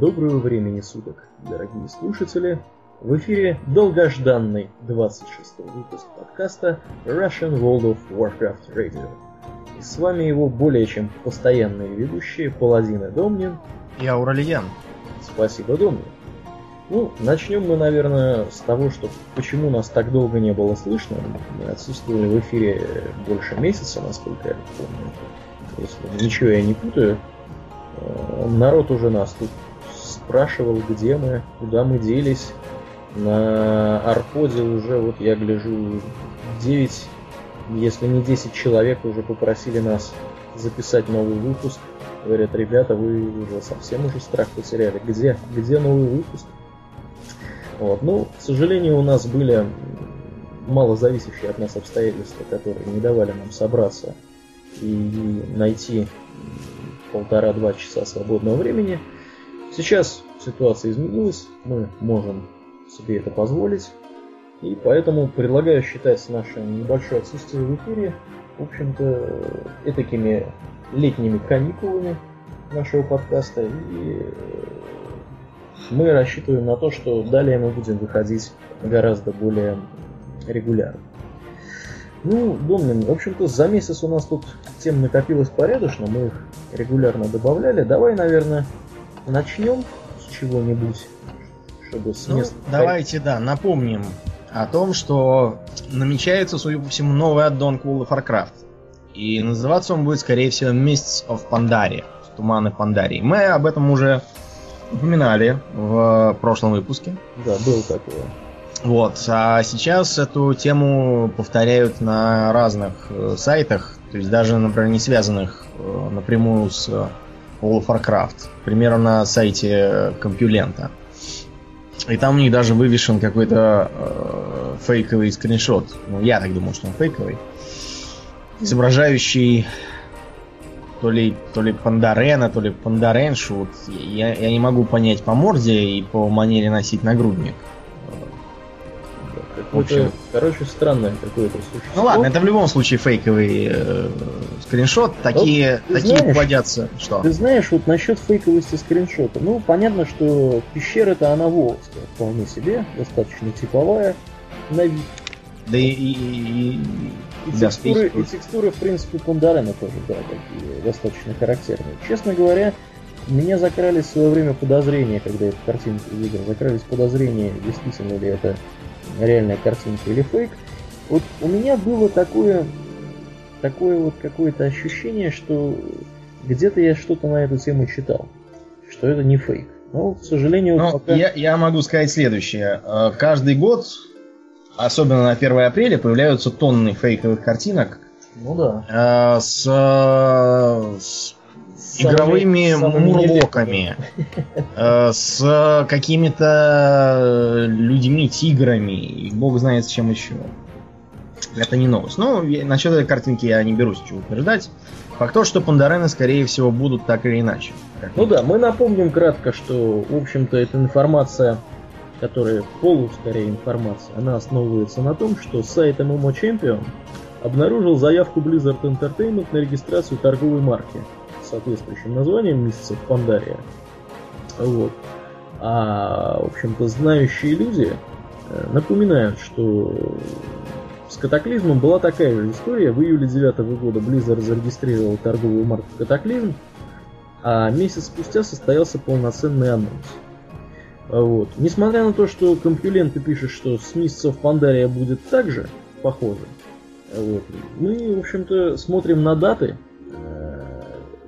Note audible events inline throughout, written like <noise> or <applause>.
Доброго времени суток, дорогие слушатели. В эфире долгожданный 26 выпуск подкаста Russian World of Warcraft Radio. И с вами его более чем постоянные ведущие Паладин Домнин и Ауралиян. Спасибо, Домнин. Ну, начнем мы, наверное, с того, что почему нас так долго не было слышно. Мы отсутствовали в эфире больше месяца, насколько я помню. Если ничего я не путаю. Э, народ уже нас тут спрашивал, где мы, куда мы делись. На Арподе уже, вот я гляжу, 9, если не 10 человек уже попросили нас записать новый выпуск. Говорят, ребята, вы уже совсем уже страх потеряли. Где? Где новый выпуск? Вот. Ну, к сожалению, у нас были мало зависящие от нас обстоятельства, которые не давали нам собраться и найти полтора-два часа свободного времени. Сейчас ситуация изменилась, мы можем себе это позволить. И поэтому предлагаю считать наше небольшое отсутствие в эфире, в общем-то, этакими летними каникулами нашего подкаста. И мы рассчитываем на то, что далее мы будем выходить гораздо более регулярно. Ну, Домнин, в общем-то, за месяц у нас тут тем накопилось порядочно, мы их регулярно добавляли. Давай, наверное, начнем с чего-нибудь, чтобы с ну, Давайте, да, напомним о том, что намечается, судя по всему, новый аддон World of Warcraft. И называться он будет, скорее всего, Mists of Pandaria. Туманы Пандарии. Мы об этом уже упоминали в прошлом выпуске. Да, было такое. Вот, а сейчас эту тему повторяют на разных э, сайтах, то есть даже, например, не связанных э, напрямую с World of Warcraft. К примеру, на сайте Компьюлента. И там у них даже вывешен какой-то э, фейковый скриншот. Ну, я так думаю, что он фейковый. Изображающий то ли, то ли Пандарена, то ли Пандареншу. Вот я, я не могу понять по морде и по манере носить нагрудник. В общем, короче, странное какое-то существо. Ну ладно, это в любом случае фейковый э, скриншот. Такие, вот, такие знаешь, попадятся. Что? Ты знаешь, вот насчет фейковости скриншота. Ну, понятно, что пещера-то она волжская, вполне себе, достаточно типовая на вид. Да и, и, и, и, текстуры, и текстуры, в принципе, Пандарена тоже, да, такие достаточно характерные. Честно говоря, у меня закрались в свое время подозрения, когда я эту картинку увидел, закрались подозрения, действительно ли это реальная картинка или фейк. Вот у меня было такое, такое вот какое-то ощущение, что где-то я что-то на эту тему читал, что это не фейк. Но, к сожалению, Но пока... я, я могу сказать следующее. Э, каждый год, особенно на 1 апреля, появляются тонны фейковых картинок. Ну да. Э, с, с игровыми мурлоками, э, с какими-то людьми, тиграми, и бог знает с чем еще. Это не новость. Но насчет этой картинки я не берусь ничего утверждать. Факт то, что пандарены, скорее всего, будут так или иначе. Ну да, мы напомним кратко, что, в общем-то, эта информация, которая полу, скорее, информация, она основывается на том, что сайт MMO Champion обнаружил заявку Blizzard Entertainment на регистрацию торговой марки соответствующим названием месяцев Пандария. Вот. А, в общем-то, знающие люди э, напоминают, что с катаклизмом была такая же история. В июле 2009 года Blizzard зарегистрировал торговую марку Катаклизм, а месяц спустя состоялся полноценный анонс. Вот. Несмотря на то, что компьюленты пишут, что с месяцев Пандария будет также похоже, вот, мы, в общем-то, смотрим на даты,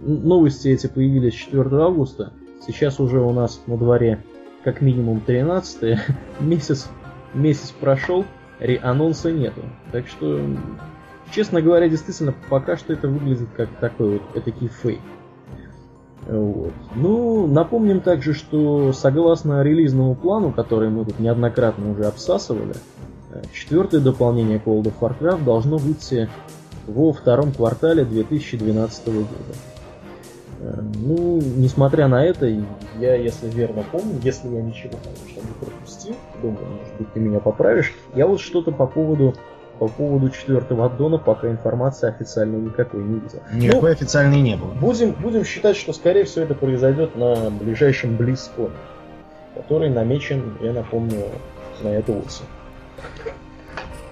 новости эти появились 4 августа. Сейчас уже у нас на дворе как минимум 13 <laughs> месяц, месяц прошел, анонса нету. Так что, честно говоря, действительно, пока что это выглядит как такой вот этакий фейк. Вот. Ну, напомним также, что согласно релизному плану, который мы тут неоднократно уже обсасывали, э, четвертое дополнение World of Warcraft должно выйти во втором квартале 2012 года. Ну, несмотря на это, я, если верно помню, если я ничего, конечно, не пропустил, думаю, может быть, ты меня поправишь, я вот что-то по поводу по поводу четвертого аддона пока информации официальной никакой не видел. Никакой ну, официальной не было. Будем, будем считать, что скорее всего это произойдет на ближайшем BlizzCon, который намечен, я напомню, на эту осень.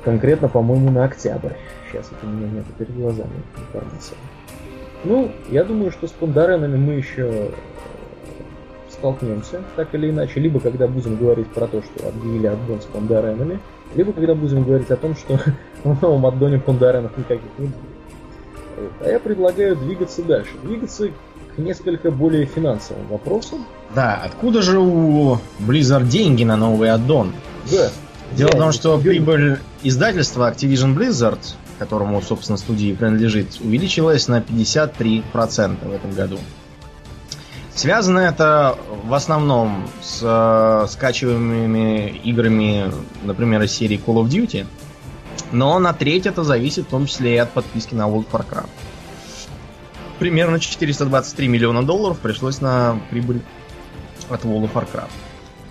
Конкретно, по-моему, на октябрь. Сейчас это у меня нет перед глазами информация. Ну, я думаю, что с пандаренами мы еще э, столкнемся, так или иначе. Либо когда будем говорить про то, что объявили аддон с пандаренами, либо когда будем говорить о том, что <laughs> в новом аддоне пандаренов никаких не будет. А я предлагаю двигаться дальше. Двигаться к несколько более финансовым вопросам. Да, откуда же у Blizzard деньги на новый аддон? Да. Дело в том, что прибыль издательства Activision Blizzard которому, собственно, студии принадлежит, увеличилась на 53% в этом году. Связано это в основном с э, скачиваемыми играми, например, из серии Call of Duty, но на треть это зависит в том числе и от подписки на World of Warcraft. Примерно 423 миллиона долларов пришлось на прибыль от World of Warcraft.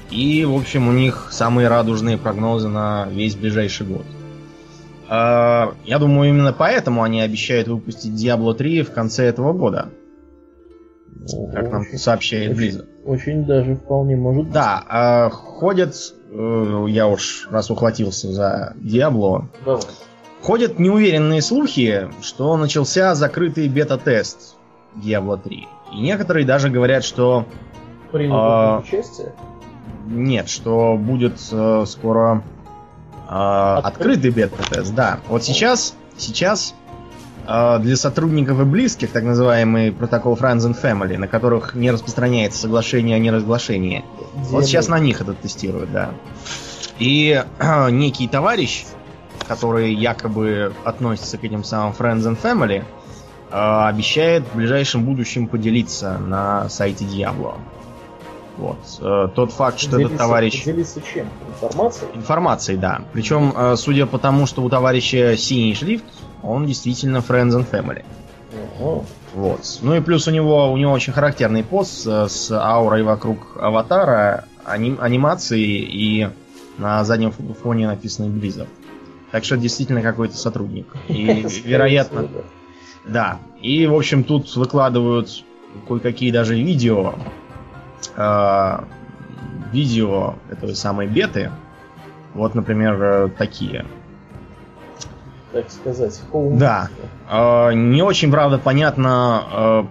И, в общем, у них самые радужные прогнозы на весь ближайший год. А, я думаю, именно поэтому они обещают выпустить Diablo 3 в конце этого года. Как нам сообщает Blizzard. Очень даже вполне может Да, а, ходят, э, я уж раз ухватился за Diablo, Давай. ходят неуверенные слухи, что начался закрытый бета-тест Diablo 3. И некоторые даже говорят, что... Принято э, участие? Нет, что будет э, скоро а, открытый бета-тест, да. Вот сейчас, сейчас а, для сотрудников и близких, так называемый протокол Friends and Family, на которых не распространяется соглашение о неразглашении. Где вот сейчас на них это тестируют, да. И <clears throat> некий товарищ, который якобы относится к этим самым Friends and Family, а, обещает в ближайшем будущем поделиться на сайте Diablo. Вот. Э, тот факт, что делиться, этот товарищ... Делиться чем? Информацией? Информацией, да. Причем, э, судя по тому, что у товарища синий шрифт, он действительно Friends and Family. Угу. Вот. Ну и плюс у него, у него очень характерный пост э, с аурой вокруг аватара, аним, анимации и на заднем фоне написано Blizzard. Так что действительно какой-то сотрудник. И, <laughs> вероятно... Да. И, в общем, тут выкладывают кое-какие даже видео э, видео этой самой беты. Вот, например, э, такие. Так сказать, Да. Э, не очень, правда, понятно, э,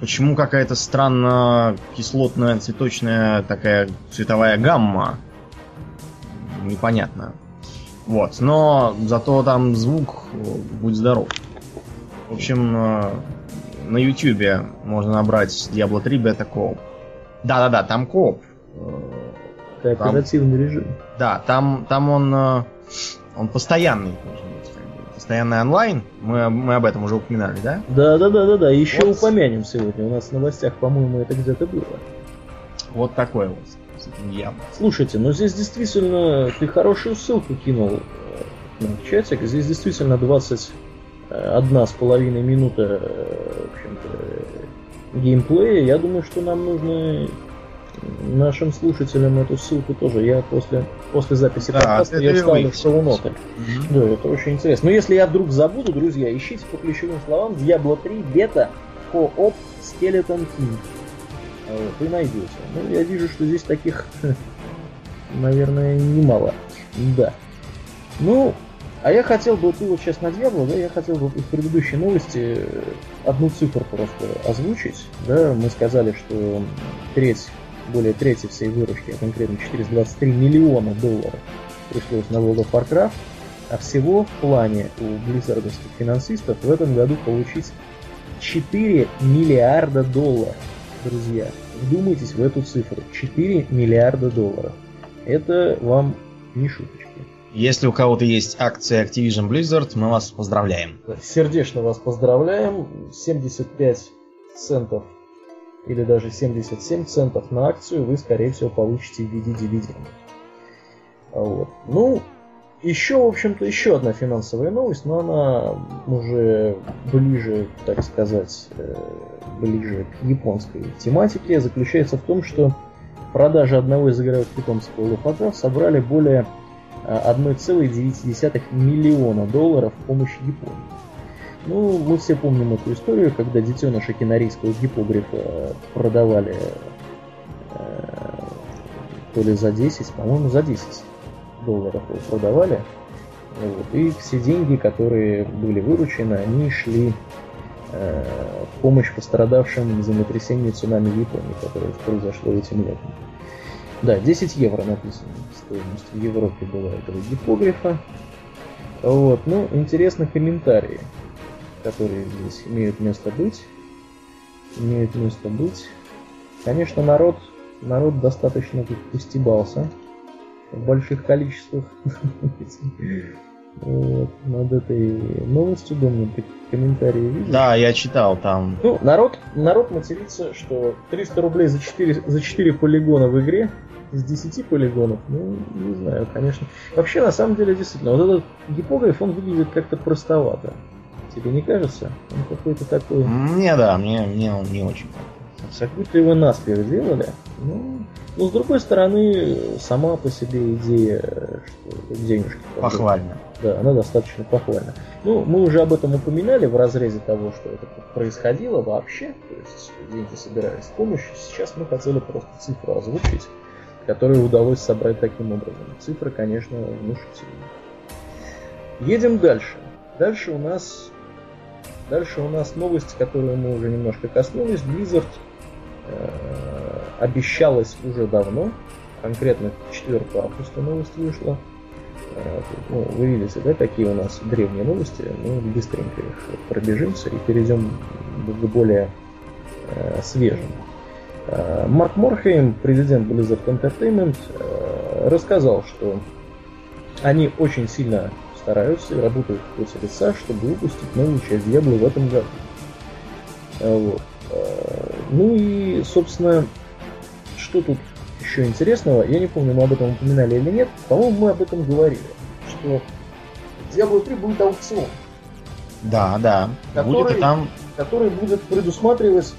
почему какая-то странно кислотная цветочная такая цветовая гамма. Непонятно. Вот, но зато там звук, будь здоров. В общем, э, на YouTube можно набрать Diablo 3 Beta Coop. Да-да-да, там коп. Кооперативный там, режим. Да, там, там он, э, он постоянный, постоянный онлайн. Мы, мы об этом уже упоминали, да? Да, да, да, да, да. Еще вот. упомянем сегодня. У нас в новостях, по-моему, это где-то было. Вот такой вот. Слушайте, ну здесь действительно ты хорошую ссылку кинул э, в чатик. Здесь действительно 21 с половиной минута, э, в общем-то, геймплея, я думаю, что нам нужно нашим слушателям эту ссылку тоже. Я после, после записи да, подкаста я вставлю в шоу-ноты. Mm-hmm. Да, это очень интересно. Но если я вдруг забуду, друзья, ищите по ключевым словам Diablo 3 бета Co-op Skeleton King. Вот, и найдете. Ну, я вижу, что здесь таких, <laughs> наверное, немало. Да. Ну, а я хотел бы, ты вот сейчас на Diablo, да, я хотел бы в предыдущей новости э, одну цифру просто озвучить. Да, мы сказали, что треть, более трети всей выручки, а конкретно 423 миллиона долларов пришлось на World of Warcraft, а всего в плане у близзардовских финансистов в этом году получить 4 миллиарда долларов. Друзья, вдумайтесь в эту цифру. 4 миллиарда долларов. Это вам не шуточки. Если у кого-то есть акции Activision Blizzard, мы вас поздравляем. Сердечно вас поздравляем. 75 центов или даже 77 центов на акцию вы, скорее всего, получите в виде дивидендов. Вот. Ну, еще, в общем-то, еще одна финансовая новость, но она уже ближе, так сказать, э, ближе к японской тематике, заключается в том, что продажи одного из игровых of Warcraft собрали более 1,9 миллиона долларов в помощь Японии. Ну, мы все помним эту историю, когда детеныши кинорийского гипогрифа продавали э, то ли за 10, по-моему, за 10 долларов его продавали. Вот. И все деньги, которые были выручены, они шли э, в помощь пострадавшим землетрясению цунами в Японии, которое произошло этим летом. Да, 10 евро написано. Стоимость в Европе была этого гипогрифа. Вот, ну, интересны комментарии которые здесь имеют место быть. Имеют место быть. Конечно, народ, народ достаточно тут постебался в больших количествах. Вот, над этой новостью, думаю, ты комментарии видишь? Да, я читал там. Ну, народ, народ матерится, что 300 рублей за 4, за 4 полигона в игре из 10 полигонов, ну, не знаю, конечно. Вообще, на самом деле, действительно, вот этот гипограф, он выглядит как-то простовато. Тебе не кажется? Он какой-то такой... Не, да, мне, мне он не очень как будто его наспех делали. Ну, но с другой стороны, сама по себе идея, что денежки... Похвально. Да, она достаточно похвальна. Ну, мы уже об этом упоминали в разрезе того, что это происходило вообще, то есть деньги собирались с помощью. Сейчас мы хотели просто цифру озвучить, которую удалось собрать таким образом. Цифры, конечно, внушительные. Едем дальше. Дальше у нас Дальше у нас новость, которую мы уже немножко коснулись. Blizzard э, обещалась уже давно, конкретно 4 августа новость вышла. Э, ну, вы видите, да, какие у нас древние новости. Мы быстренько их пробежимся и перейдем к более э, свежим. Э, Марк Морхейм, президент Blizzard Entertainment, э, рассказал, что они очень сильно стараются и работают в поте лица, чтобы выпустить новую часть Diablo в этом году. А, вот. Ну и, собственно, что тут еще интересного, я не помню, мы об этом упоминали или нет, по-моему, мы об этом говорили, что Diablo 3 будет аукцион. Да, да. Который, будет там... который будет предусматривать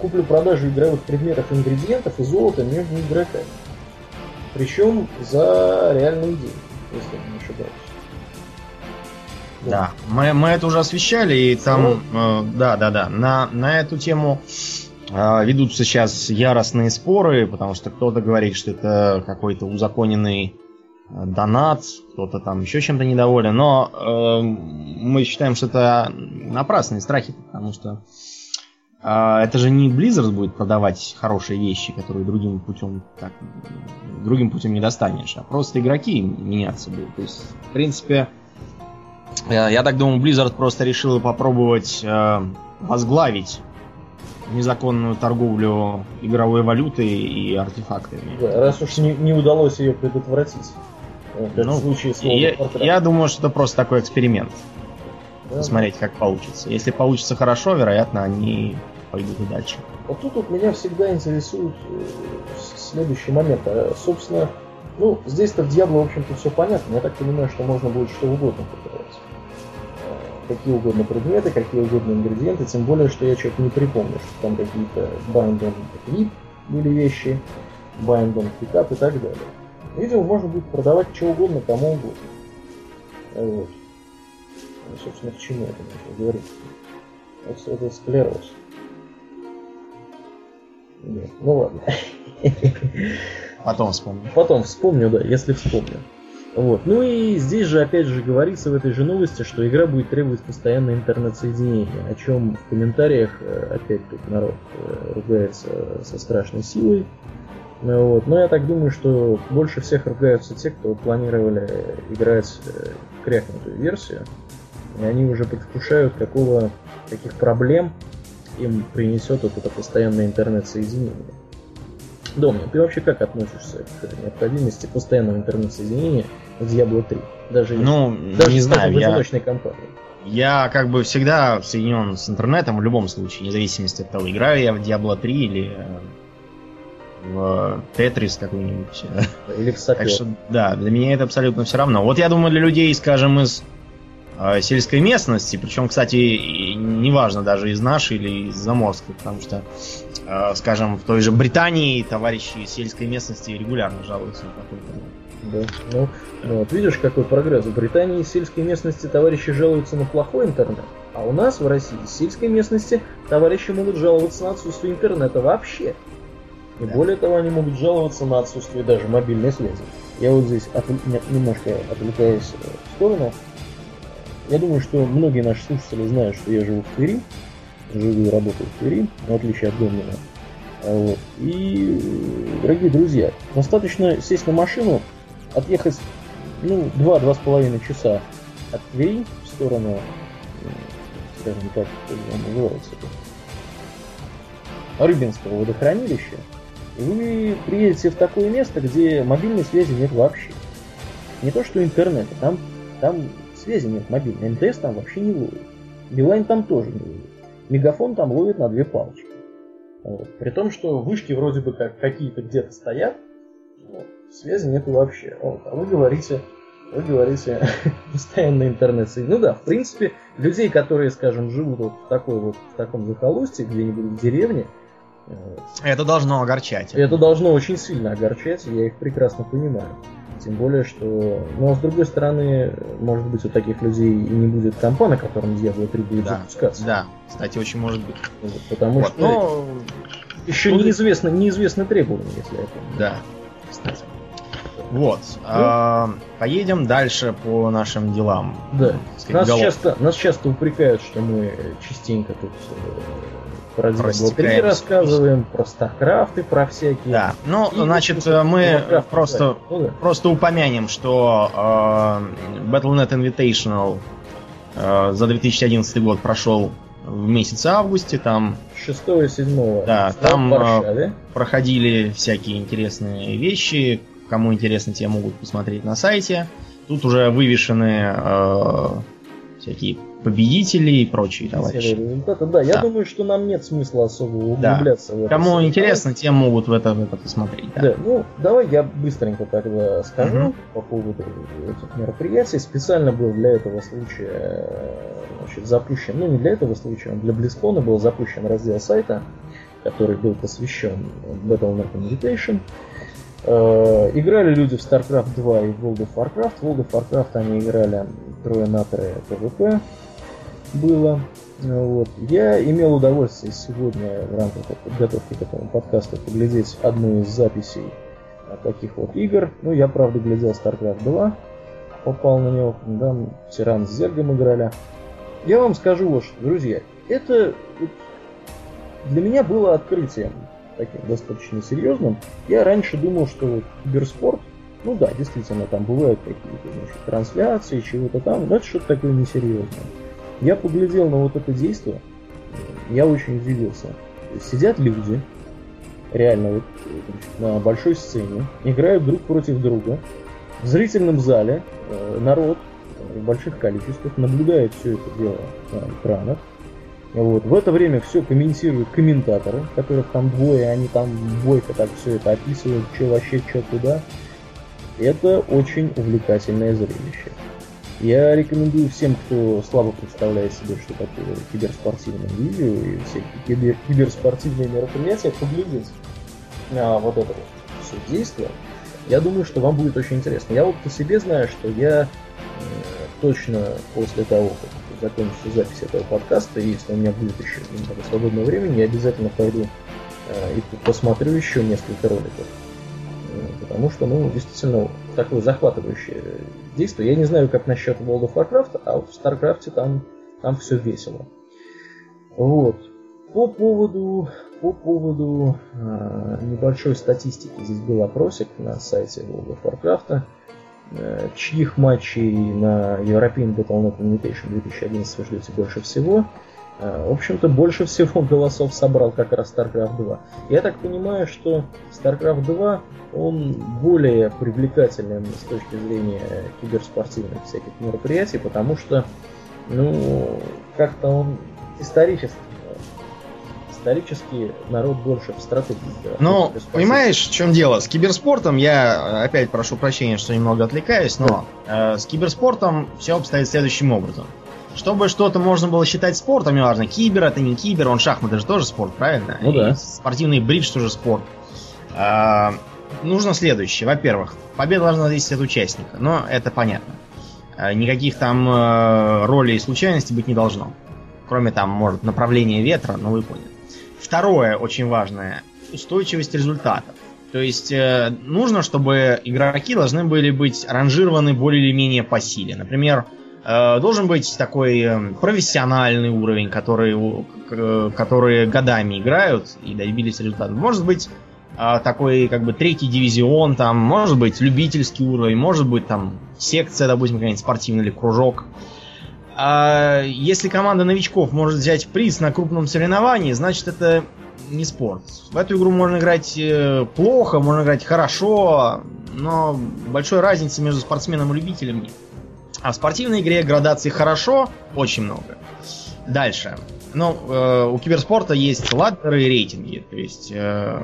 куплю-продажу игровых предметов, ингредиентов и золота между игроками. Причем за реальные деньги, если я не ошибаюсь. Да, мы, мы это уже освещали, и там, э, да, да, да, на, на эту тему э, ведутся сейчас яростные споры, потому что кто-то говорит, что это какой-то узаконенный э, донат, кто-то там еще чем-то недоволен, но э, мы считаем, что это напрасные страхи, потому что э, это же не Blizzard будет продавать хорошие вещи, которые другим путем так, другим путем не достанешь, а просто игроки меняться будут. То есть, в принципе, я так думаю, Blizzard просто решила попробовать э, возглавить незаконную торговлю игровой валютой и артефактами. Да, раз уж не, не удалось ее предотвратить. Э, как ну, в случае с я, я думаю, что это просто такой эксперимент. Да. Посмотреть, как получится. Если получится хорошо, вероятно, они пойдут дальше. Вот тут вот меня всегда интересует э, следующий момент. А, собственно, ну, здесь-то в Diablo, в общем-то, все понятно. Я так понимаю, что можно будет что угодно продавать какие угодно предметы, какие угодно ингредиенты, тем более, что я что-то не припомню, что там какие-то on VIP были вещи, on pickup и так далее. Видимо, можно будет продавать что угодно, кому угодно. Вот. Ну, собственно, к чему это можно говорить? Вот это склероз. Нет, ну ладно. Потом вспомню. Потом вспомню, да, если вспомню. Вот. Ну и здесь же опять же говорится в этой же новости, что игра будет требовать постоянное интернет-соединение, о чем в комментариях э, опять тут народ э, ругается со страшной силой. Ну вот. Но я так думаю, что больше всех ругаются те, кто планировали играть э, крякнутую версию. И они уже предвкушают, какого, каких проблем им принесет вот это постоянное интернет-соединение. Домнин, ты вообще как относишься к необходимости постоянного интернет-соединения в Diablo 3? Даже, ну, даже, не знаю, в одиночной я... компании. Я как бы всегда соединен с интернетом в любом случае, вне зависимости от того, играю я в Diablo 3 или э, в Тетрис какой-нибудь. Или в Сапер. Так что, да, для меня это абсолютно все равно. Вот я думаю, для людей, скажем, из сельской местности, причем, кстати, неважно даже из нашей или из заморской, потому что, э, скажем, в той же Британии товарищи из сельской местности регулярно жалуются на такой Да. Ну, ну, вот видишь, какой прогресс. В Британии из сельской местности товарищи жалуются на плохой интернет, а у нас в России из сельской местности товарищи могут жаловаться на отсутствие интернета вообще. И да. более того, они могут жаловаться на отсутствие даже мобильной связи. Я вот здесь от, немножко отвлекаюсь в сторону. Я думаю, что многие наши слушатели знают, что я живу в Твери, живу и работаю в Твери, в отличие от Домнина. Вот. И, дорогие друзья, достаточно сесть на машину, отъехать ну, 2-2,5 часа от Твери в сторону, скажем так, как он называется, Рыбинского водохранилища, и вы приедете в такое место, где мобильной связи нет вообще. Не то что интернета, там, там связи нет мобильной, МТС там вообще не ловит. Билайн там тоже не ловит. Мегафон там ловит на две палочки. Вот. При том, что вышки вроде бы как какие-то где-то стоят, вот. связи нету вообще. Вот. А вы говорите, вы говорите <laughs> постоянно интернет -связи. Ну да, в принципе, людей, которые, скажем, живут вот в такой вот в таком захолустье, где-нибудь в деревне, э, это должно огорчать. Это должно очень сильно огорчать, я их прекрасно понимаю. Тем более, что... Но ну, а с другой стороны, может быть, у таких людей и не будет компа, на котором Diablo 3 будет да, запускаться. Да, кстати, очень может быть. Вот, потому вот, что но... еще Тут... неизвестно, неизвестны требования, если я помню. Да, кстати. Вот. Ну, а, поедем дальше по нашим делам. Да. Сказать, нас, часто, нас часто упрекают, что мы частенько тут э, про Diablo 3 рассказываем, про StarCraft и про всякие. Да, ну, и значит, мы просто, ну, да. просто упомянем, что э, Battle.net Invitational э, за 2011 год прошел в месяце августе, там... 6 и 7 Да, там э, проходили всякие интересные вещи, кому интересно, те могут посмотреть на сайте. Тут уже вывешены э, всякие победители и прочие товарищи. Результаты, да. Я да. думаю, что нам нет смысла особо углубляться да. в это. Кому все. интересно, те могут в это, в это посмотреть. Да. да, ну давай я быстренько тогда скажу угу. по поводу этих мероприятий. Специально был для этого случая значит, запущен, ну не для этого случая, а для BlizzCon был запущен раздел сайта, который был посвящен Battle.net Invitation. Э, играли люди в StarCraft 2 и в World of Warcraft. В World of Warcraft они играли трое на трое PvP было. Вот. Я имел удовольствие сегодня в рамках подготовки к этому подкасту поглядеть одну из записей таких вот игр. Ну, я, правда, глядел StarCraft 2, попал на него, да, Тиран с Зергом играли. Я вам скажу что, друзья, это для меня было открытием таким достаточно серьезным. Я раньше думал, что вот киберспорт, ну да, действительно, там бывают какие-то трансляции, чего-то там, но это что-то такое несерьезное. Я поглядел на вот это действие, я очень удивился. Сидят люди, реально вот на большой сцене, играют друг против друга, в зрительном зале э, народ в больших количествах наблюдает все это дело на экранах, вот. В это время все комментируют комментаторы, которых там двое, они там бойко так все это описывают, что вообще, что куда. Это очень увлекательное зрелище. Я рекомендую всем, кто слабо представляет себе, что такое киберспортивное видео и все кибер, киберспортивные мероприятия, поглядеть на вот это вот все действие. Я думаю, что вам будет очень интересно. Я вот по себе знаю, что я э, точно после того, как закончится запись этого подкаста, и если у меня будет еще немного свободного времени, я обязательно пойду э, и посмотрю еще несколько роликов. Э, потому что, ну, действительно, такое захватывающее действие. Я не знаю, как насчет World of Warcraft, а в StarCraft там, там все весело. Вот. По поводу, по поводу э, небольшой статистики. Здесь был опросик на сайте World of Warcraft. Э, чьих матчей на European Battle.net Invitation 2011 ждете больше всего. Э, в общем-то, больше всего <laughs> голосов собрал как раз StarCraft 2. Я так понимаю, что StarCraft 2, он более привлекательный с точки зрения киберспортивных всяких мероприятий, потому что, ну, как-то он исторически исторически народ больше в стратегии. Ну, понимаешь, в чем дело? С киберспортом я опять прошу прощения, что немного отвлекаюсь, но э, с киберспортом все обстоит следующим образом. Чтобы что-то можно было считать спортом, неважно, кибер это не кибер, он шахматы же тоже спорт, правильно? Ну да. И спортивный бридж тоже спорт. А, нужно следующее. Во-первых, победа должна зависеть от участника, но это понятно. А, никаких там э, ролей и случайностей быть не должно. Кроме там, может, направления ветра, но вы поняли. Второе, очень важное, устойчивость результатов. То есть э, нужно, чтобы игроки должны были быть ранжированы более или менее по силе. Например, должен быть такой э, профессиональный уровень, который, э, которые годами играют и добились результатов. Может быть э, такой как бы третий дивизион, там, может быть любительский уровень, может быть там секция, допустим, какая-нибудь спортивная или кружок. А если команда новичков может взять приз на крупном соревновании, значит это не спорт. В эту игру можно играть э, плохо, можно играть хорошо, но большой разницы между спортсменом и любителем нет. А в спортивной игре градаций хорошо очень много. Дальше. Ну, э, у киберспорта есть ладдеры и рейтинги. То есть э,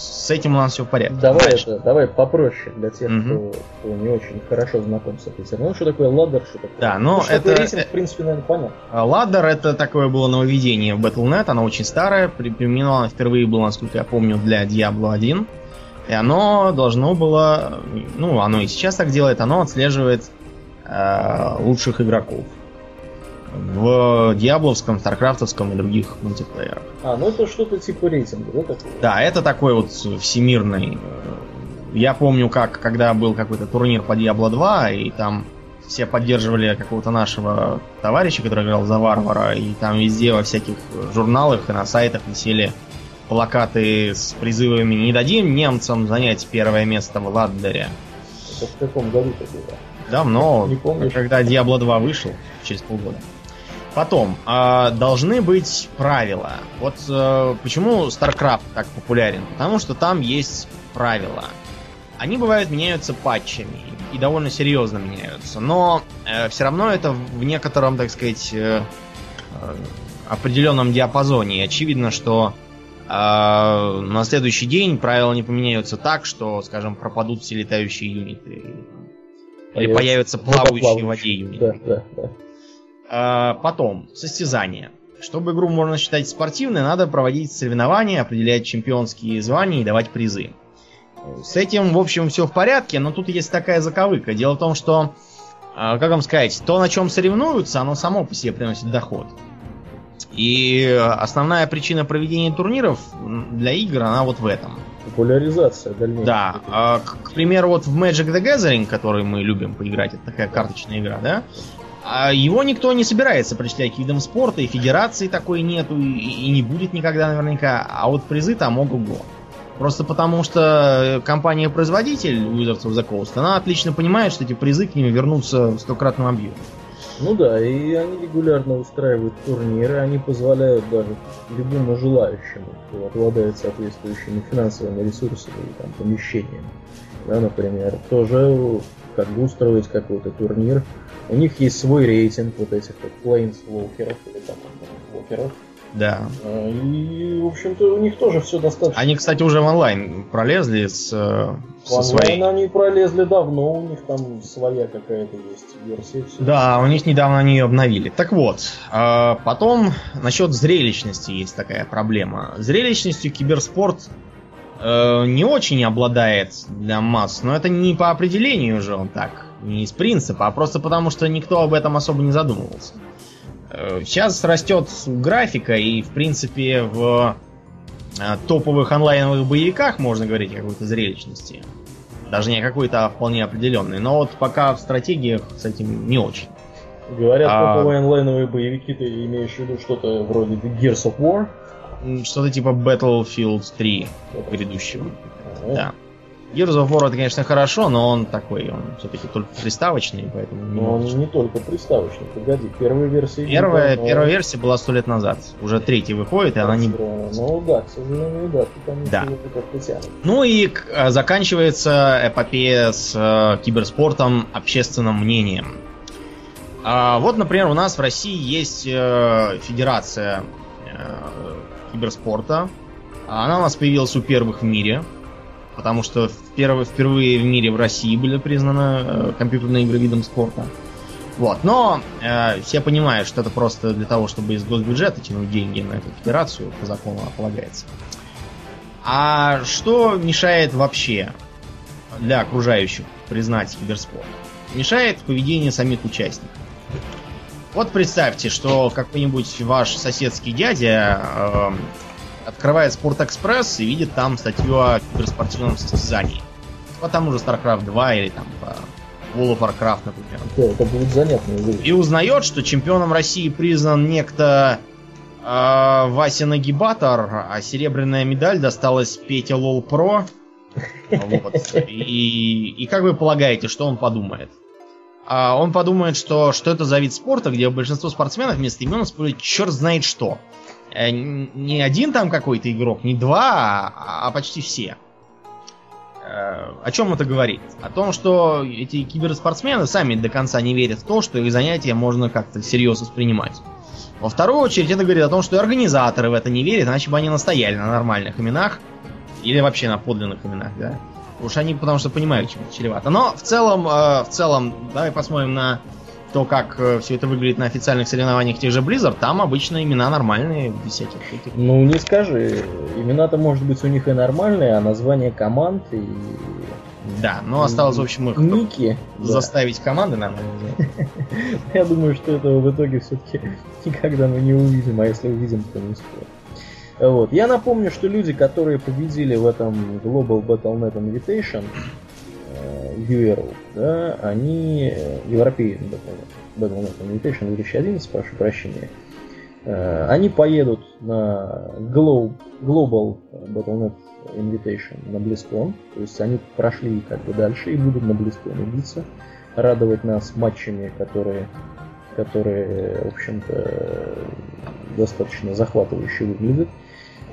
с этим у нас все в порядке. Давай Дальше. это, давай попроще для тех, угу. кто, кто не очень хорошо знаком с этой термином. Что такое ladder, что такое? Да, но ну, что это... рейтинг, в принципе, наверное, понятно. А, ladder это такое было нововведение в Battle.net, оно очень старое, применено впервые было, насколько я помню, для Diablo 1. И оно должно было, ну, оно и сейчас так делает, оно отслеживает э, лучших игроков в Диабловском, Старкрафтовском и других мультиплеерах. А, ну это что-то типа рейтинга, да, такого? Да, это такой вот всемирный. Э, я помню, как когда был какой-то турнир по Diablo 2, и там все поддерживали какого-то нашего товарища, который играл за варвара, и там везде во всяких журналах и на сайтах висели плакаты с призывами «Не дадим немцам занять первое место в Ладдере». Это в каком году это было? Давно, Не помнишь? когда Diablo 2 вышел, через полгода. Потом, э, должны быть правила. Вот э, почему StarCraft так популярен? Потому что там есть правила. Они бывают меняются патчами и довольно серьезно меняются, но э, все равно это в некотором, так сказать, э, э, определенном диапазоне. И очевидно, что э, на следующий день правила не поменяются так, что, скажем, пропадут все летающие юниты. Или появятся плавающие в воде юниты. Да, да, да. А, потом, состязания. Чтобы игру можно считать спортивной, надо проводить соревнования, определять чемпионские звания и давать призы. С этим, в общем, все в порядке, но тут есть такая заковыка. Дело в том, что, а, как вам сказать, то, на чем соревнуются, оно само по себе приносит доход. И основная причина проведения турниров для игр, она вот в этом. Популяризация дальнейшая. Да. А, к, к примеру, вот в Magic the Gathering, который мы любим поиграть, это такая карточная игра, да? А его никто не собирается причислять к видам спорта, и федерации такой нету, и, и не будет никогда наверняка. А вот призы там ого-го. Просто потому что компания-производитель Wizards of the Coast, она отлично понимает, что эти призы к ним вернутся в стократном объеме. Ну да, и они регулярно устраивают турниры, они позволяют даже любому желающему, кто обладает соответствующими финансовыми ресурсами и там, помещениями, да, например, тоже как бы устроить какой-то турнир, у них есть свой рейтинг вот этих вот плейнсвокеров или там вокеров. Да. И, в общем-то, у них тоже все достаточно. Они, кстати, уже в онлайн пролезли с, э, со своей... они пролезли давно, у них там своя какая-то есть версия. Все. Да, у них недавно они ее обновили. Так вот, а, потом насчет зрелищности есть такая проблема. Зрелищностью киберспорт э, не очень обладает для масс, но это не по определению уже он так не из принципа, а просто потому, что никто об этом особо не задумывался. Э, сейчас растет графика, и, в принципе, в э, топовых онлайновых боевиках можно говорить о какой-то зрелищности. Даже не какой-то, а вполне определенной. Но вот пока в стратегиях с этим не очень. Говорят, а... топовые онлайновые боевики, ты имеешь в виду что-то вроде Gears of War? Что-то типа Battlefield 3 грядущего. А, да. Gears of War это, конечно, хорошо, но он такой, он все-таки только приставочный, поэтому не Но он не только приставочный. Погоди, первая версия... Первая, но... первая версия была сто лет назад. Уже третья выходит, и она не... Ну да, к сожалению, да. Там да. Ну и э, заканчивается эпопея с э, киберспортом общественным мнением. А, вот, например, у нас в России есть э, федерация э, киберспорта. Она у нас появилась у первых в мире потому что впервые, впервые в мире в России были признаны э, компьютерные игры видом спорта. Вот, но э, все понимают, что это просто для того, чтобы из госбюджета тянуть деньги на эту федерацию, по закону полагается. А что мешает вообще для окружающих признать киберспорт? Мешает поведение самих участников. Вот представьте, что какой-нибудь ваш соседский дядя э, открывает Спортэкспресс и видит там статью о киберспортивном состязании. По тому же StarCraft 2 или там по World of Warcraft, например. Да, это будет занятно. И узнает, что чемпионом России признан некто э, Вася Нагибатор, а серебряная медаль досталась Петя Лол Про. Вот. И, и как вы полагаете, что он подумает? А он подумает, что, что это за вид спорта, где большинство спортсменов вместо имен используют черт знает что. Э, не один там какой-то игрок, не два, а, а почти все. Э, о чем это говорит? О том, что эти киберспортсмены сами до конца не верят в то, что их занятия можно как-то всерьез воспринимать. Во вторую очередь это говорит о том, что и организаторы в это не верят, иначе бы они настояли на нормальных именах или вообще на подлинных именах, да. Уж они потому что понимают, чем это чревато. Но в целом, э, в целом, давай посмотрим на то, как э, все это выглядит на официальных соревнованиях тех же Blizzard, там обычно имена нормальные, без всяких этих. Ну, не скажи, имена-то, может быть, у них и нормальные, а название команд и... Да, но осталось, в общем, их Ники. заставить команды нормально <laughs> Я думаю, что этого в итоге все-таки <laughs> никогда мы не увидим, а если увидим, то не скоро. Вот. Я напомню, что люди, которые победили в этом Global Battle.net Invitation, URL, да, они European Battle.net Invitation 2011, прошу прощения, э, они поедут на Global Battle.net Invitation на BlizzCon, то есть они прошли как бы дальше и будут на BlizzCon биться, радовать нас матчами, которые, которые в общем-то, достаточно захватывающе выглядят.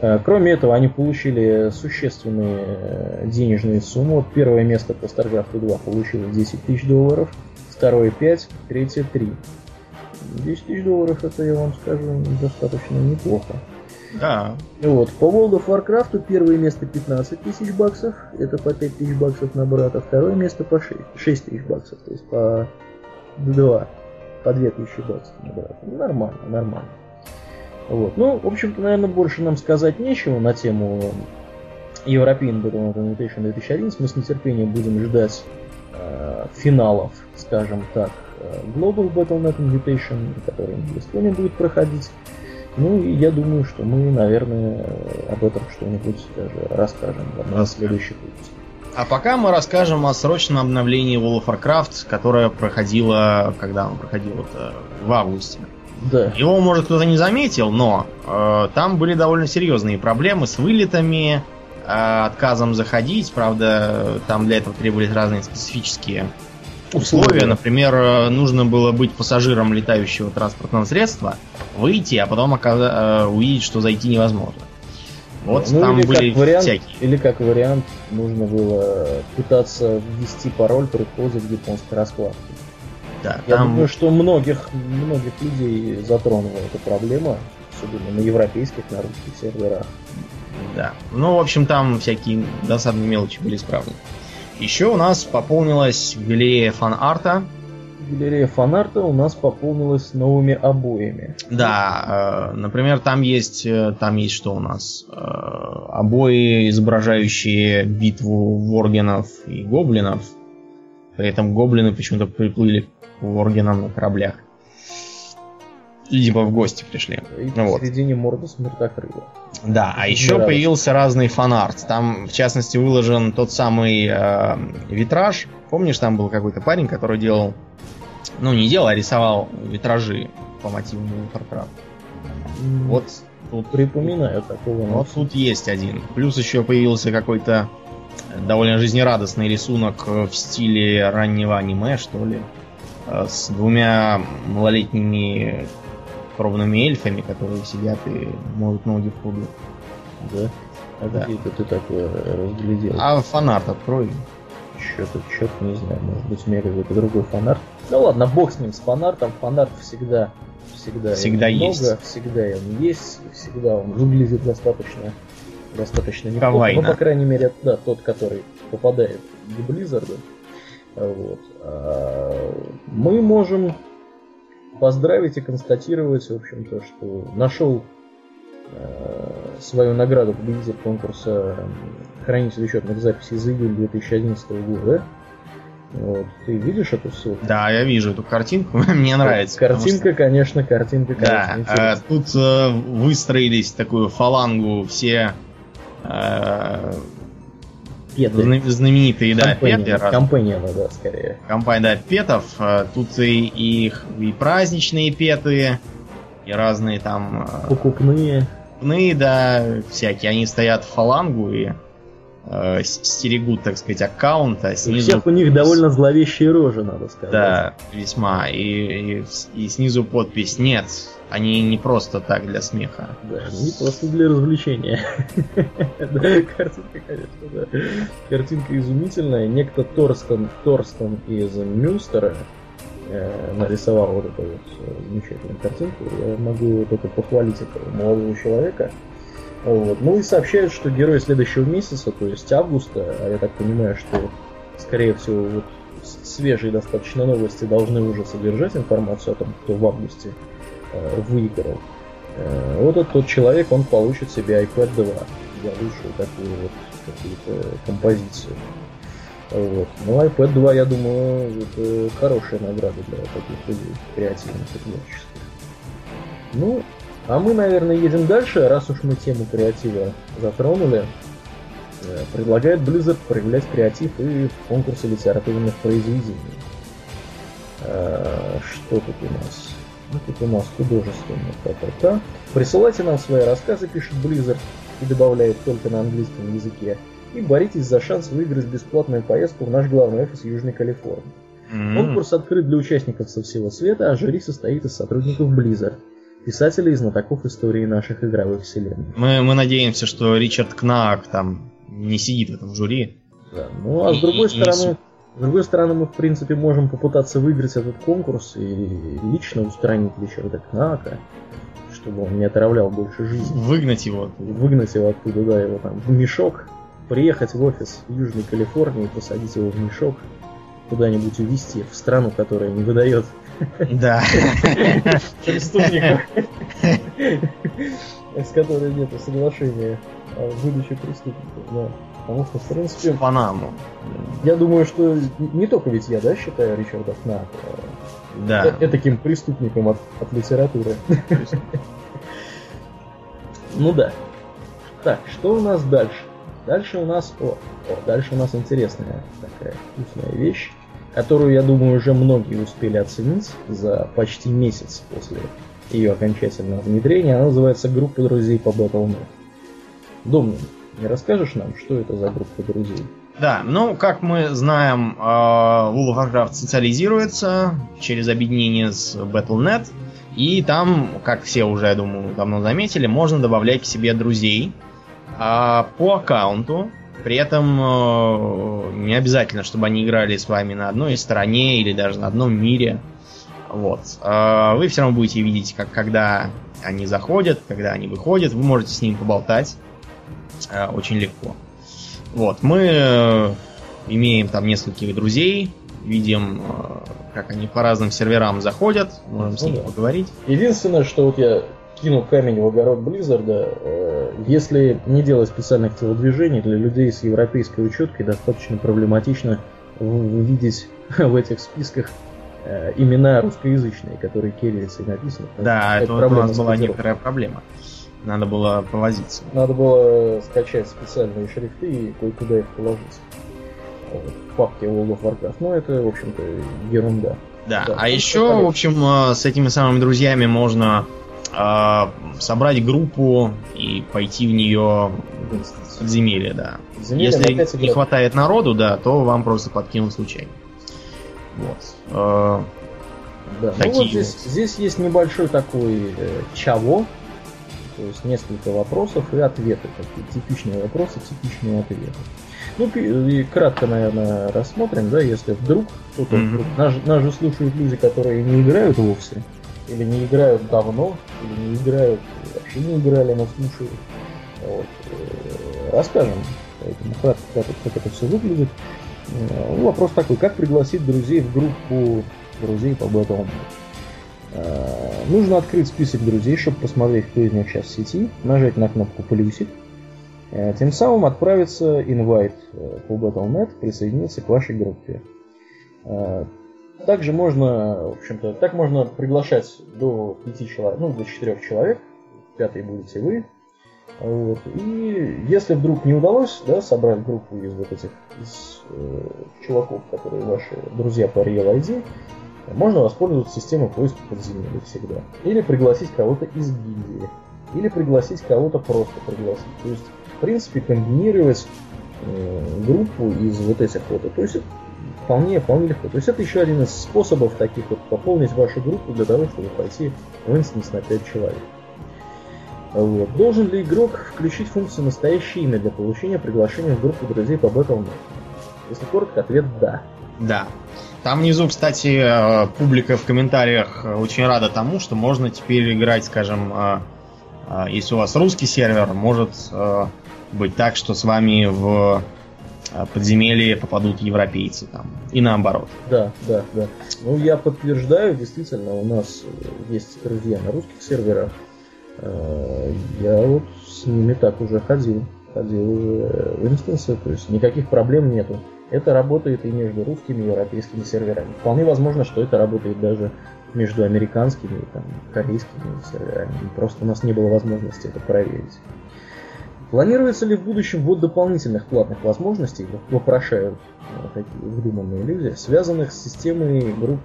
Э, кроме этого, они получили существенные э, денежные суммы. Вот первое место по StarCraft 2 получило 10 тысяч долларов, второе 5, третье 3. 10 тысяч долларов, это, я вам скажу, достаточно неплохо. Да. Вот. По World of Warcraft первое место 15 тысяч баксов, это по 5 тысяч баксов на брата, второе место по 6, 6 тысяч баксов, то есть по 2, по 2 тысячи баксов на брата. Нормально, нормально. Вот. Ну, в общем-то, наверное, больше нам сказать нечего на тему European Battle Invitation 2011. Мы с нетерпением будем ждать э, финалов, скажем так, э, Global Battle.net Invitation, который в Эстонии будет проходить. Ну и я думаю, что мы, наверное, об этом что-нибудь даже расскажем в одном из следующих выпусков. А пока мы расскажем о срочном обновлении World of Warcraft, которое проходило, когда оно проходило в августе. Да. Его, может, кто-то не заметил, но э, там были довольно серьезные проблемы с вылетами, э, отказом заходить. Правда, там для этого требовались разные специфические условия. Например, э, нужно было быть пассажиром летающего транспортного средства, выйти, а потом оказ- э, увидеть, что зайти невозможно. Вот ну, там или были как вариант, всякие. Или как вариант, нужно было пытаться ввести пароль при входе в японской раскладке. Да, Я там... думаю, что многих, многих людей затронула эта проблема, особенно на европейских, на русских серверах. Да. Ну, в общем, там всякие досадные мелочи были исправлены. Еще у нас пополнилась галерея фан-арта. Галерея фанарта у нас пополнилась новыми обоями. Да, э, например, там есть, э, там есть что у нас? Э, обои, изображающие битву воргенов и гоблинов. При этом гоблины почему-то приплыли к воргенам на кораблях. Либо в гости пришли. И Ну вот. посередине морда смертокрыла. Да, а еще Нравится. появился разный фанарт. Там, в частности, выложен тот самый э, витраж. Помнишь, там был какой-то парень, который делал, ну не делал, а рисовал витражи по мотивам Warcraft. Вот тут, Припоминаю такого. вот тут есть один. Плюс еще появился какой-то довольно жизнерадостный рисунок э, в стиле раннего аниме, что ли, э, с двумя малолетними кровными эльфами, которые сидят и моют ноги в пруду. Да. А Да. где это ты такое разглядел? А фанарт открой. Что-то, что-то не знаю, может быть, у меня какой-то другой фанарт. Ну ладно, бог с ним, с фанартом. Фанарт всегда, всегда, Всегда есть. много, всегда он есть, всегда он выглядит достаточно, достаточно неплохо. Кавайно. Ну, по крайней мере, да, тот, который попадает в Blizzard. Вот. А, Мы можем поздравить и констатировать, в общем-то, что нашел э, свою награду победитель конкурса хранитель учетных записей за июль 2011 года. Вот. Ты видишь эту ссылку? Да, я вижу эту картинку, <laughs> мне нравится. Картинка, что... конечно, картинка, конечно. Да, э, тут э, выстроились такую фалангу все петы. знаменитые, да, петы. Компания, да, скорее. Компания, да, петов. Э, тут и, и, и праздничные петы, и разные там... Э, Покупные. Покупные, да, всякие. Они стоят в фалангу и э, стерегут, так сказать, аккаунта. Снизу... У всех у них довольно зловещие рожи, надо сказать. Да, весьма. И, и, и снизу подпись «Нет, они не просто так для смеха. Да, не просто для развлечения. <laughs> Да, картинка, конечно, да. Картинка изумительная. Некто Торстон, Торстон из Мюнстера э, нарисовал вот эту вот э, замечательную картинку. Я могу только похвалить этого молодого человека. Вот. Ну и сообщают, что герой следующего месяца, то есть августа, а я так понимаю, что, скорее всего, вот свежие достаточно новости должны уже содержать информацию о том, кто в августе выиграл. Э, вот этот тот человек, он получит себе iPad 2 за лучшую такую вот какую-то композицию. Вот. Ну, iPad 2, я думаю, это хорошая награда для таких людей, креативных и творческих. Ну, а мы, наверное, едем дальше, раз уж мы тему креатива затронули. Э, предлагает Blizzard проявлять креатив и в конкурсе литературных произведений. Э, что тут у нас? Ну, тут у нас художественный КПК. Присылайте нам свои рассказы, пишет Blizzard, и добавляет только на английском языке. И боритесь за шанс выиграть бесплатную поездку в наш главный офис Южной Калифорнии. Mm-hmm. Конкурс открыт для участников со всего света, а жюри состоит из сотрудников Blizzard писателей и знатоков истории наших игровых вселенных. Мы, мы надеемся, что Ричард Кнак там не сидит в этом жюри. Да. Ну а с другой и, стороны. С другой стороны, мы в принципе можем попытаться выиграть этот конкурс и лично устранить Ричарда Кнака, чтобы он не отравлял больше жизни. Выгнать его. Выгнать его оттуда, да, его там в мешок, приехать в офис в Южной Калифорнии, посадить его в мешок, куда-нибудь увезти в страну, которая не выдает да. Преступников, с которой нет соглашения о выдаче преступников, да. Потому что, в принципе... Панаму. Я думаю, что не только ведь я, да, считаю Ричарда Кнака да. э таким преступником от, от литературы. ну да. Так, что у нас дальше? Дальше у нас... О, о, дальше у нас интересная такая вкусная вещь которую, я думаю, уже многие успели оценить за почти месяц после ее окончательного внедрения. Она называется «Группа друзей по Battle.net». Домнин, не расскажешь нам, что это за группа друзей? Да, ну, как мы знаем, э, World of Warcraft социализируется через объединение с Battle.net, и там, как все уже, я думаю, давно заметили, можно добавлять к себе друзей э, по аккаунту, при этом э, не обязательно, чтобы они играли с вами на одной стороне или даже на одном мире. Вот. Э, вы все равно будете видеть, как когда они заходят, когда они выходят. Вы можете с ними поболтать. Э, очень легко. Вот. Мы имеем там нескольких друзей. Видим, как они по разным серверам заходят. Можем с ну ними да. поговорить. Единственное, что вот я кинул камень в огород Близзарда. Э, если не делать специальных телодвижений, для людей с европейской учеткой достаточно проблематично увидеть <laughs> в этих списках э, имена русскоязычные, которые кириллицей написаны. Да, это вот у нас была некоторая проблема. Надо было повозиться. Надо было скачать специальные шрифты и кое-куда их положить. В папке World of Warcraft. Но это, в общем-то, ерунда. Да, да а еще, в общем, э, с этими самыми друзьями можно э, собрать группу и пойти в нее в подземелье, да. Подземелье Если не хватает народу, да, то вам просто подкинут случайно. Вот. Э, да. Такие ну вот здесь, здесь есть небольшой такой э, чаво, то есть несколько вопросов и ответы, такие типичные вопросы, типичные ответы. Ну, и кратко, наверное, рассмотрим, да, если вдруг кто-то, mm-hmm. нас, нас же слушают люди, которые не играют вовсе, или не играют давно, или не играют, вообще не играли, но слушают. Вот. Э, расскажем, поэтому кратко, как, как это все выглядит. Ну, вопрос такой, как пригласить друзей в группу друзей по Battle.net? Э, нужно открыть список друзей, чтобы посмотреть, кто из них сейчас в сети, нажать на кнопку плюсик, э, тем самым отправиться инвайт э, по Battle.net, присоединиться к вашей группе. Также можно, в общем-то, так можно приглашать до пяти человек, ну, до четырех человек, пятый будете вы. Вот. И если вдруг не удалось да, собрать группу из вот этих из, э, чуваков, которые ваши друзья по Real ID, можно воспользоваться системой поиска подземелья всегда. Или пригласить кого-то из гильдии. Или пригласить кого-то просто пригласить. То есть, в принципе, комбинировать э, группу из вот этих вот. То есть, вполне, вполне легко. То есть, это еще один из способов таких вот пополнить вашу группу для того, чтобы пойти в инстанс на 5 человек. Вот. Должен ли игрок включить функцию «Настоящее имя» для получения приглашения в группу друзей по Battle.net? Если коротко, ответ «да». Да. Там внизу, кстати, э, публика в комментариях э, очень рада тому, что можно теперь играть, скажем, э, если у вас русский сервер, может быть так, что с вами в подземелье попадут европейцы там. И наоборот. Да, да, да. Ну, я подтверждаю, действительно, у нас есть друзья на русских серверах. Я вот с ними так уже ходил. Ходил в инстансы, то есть никаких проблем нету. Это работает и между русскими и европейскими серверами. Вполне возможно, что это работает даже между американскими и там, корейскими серверами. Просто у нас не было возможности это проверить. Планируется ли в будущем ввод дополнительных платных возможностей, вопрошают э, такие выдуманные люди, связанных с системой групп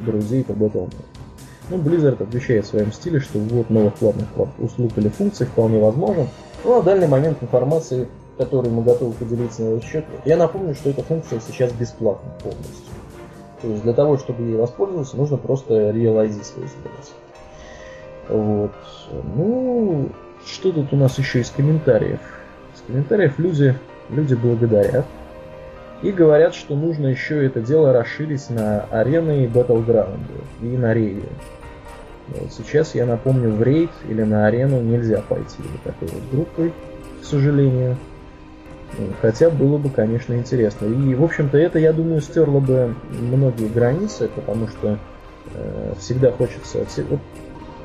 друзей по Battle.net? Ну, Blizzard отвечает в своем стиле, что ввод новых платных услуг или функций вполне возможен, но на данный момент информации которой мы готовы поделиться на этот счет. Я напомню, что эта функция сейчас бесплатна полностью. То есть для того, чтобы ей воспользоваться, нужно просто сделать. Вот. Ну, что тут у нас еще из комментариев? Из комментариев люди, люди благодарят. И говорят, что нужно еще это дело расширить на арены и батлграунды и на рейде. Вот сейчас я напомню, в рейд или на арену нельзя пойти вот такой вот группой, к сожалению. Хотя было бы, конечно, интересно. И, в общем-то, это, я думаю, стерло бы многие границы, потому что э, всегда хочется... Вот,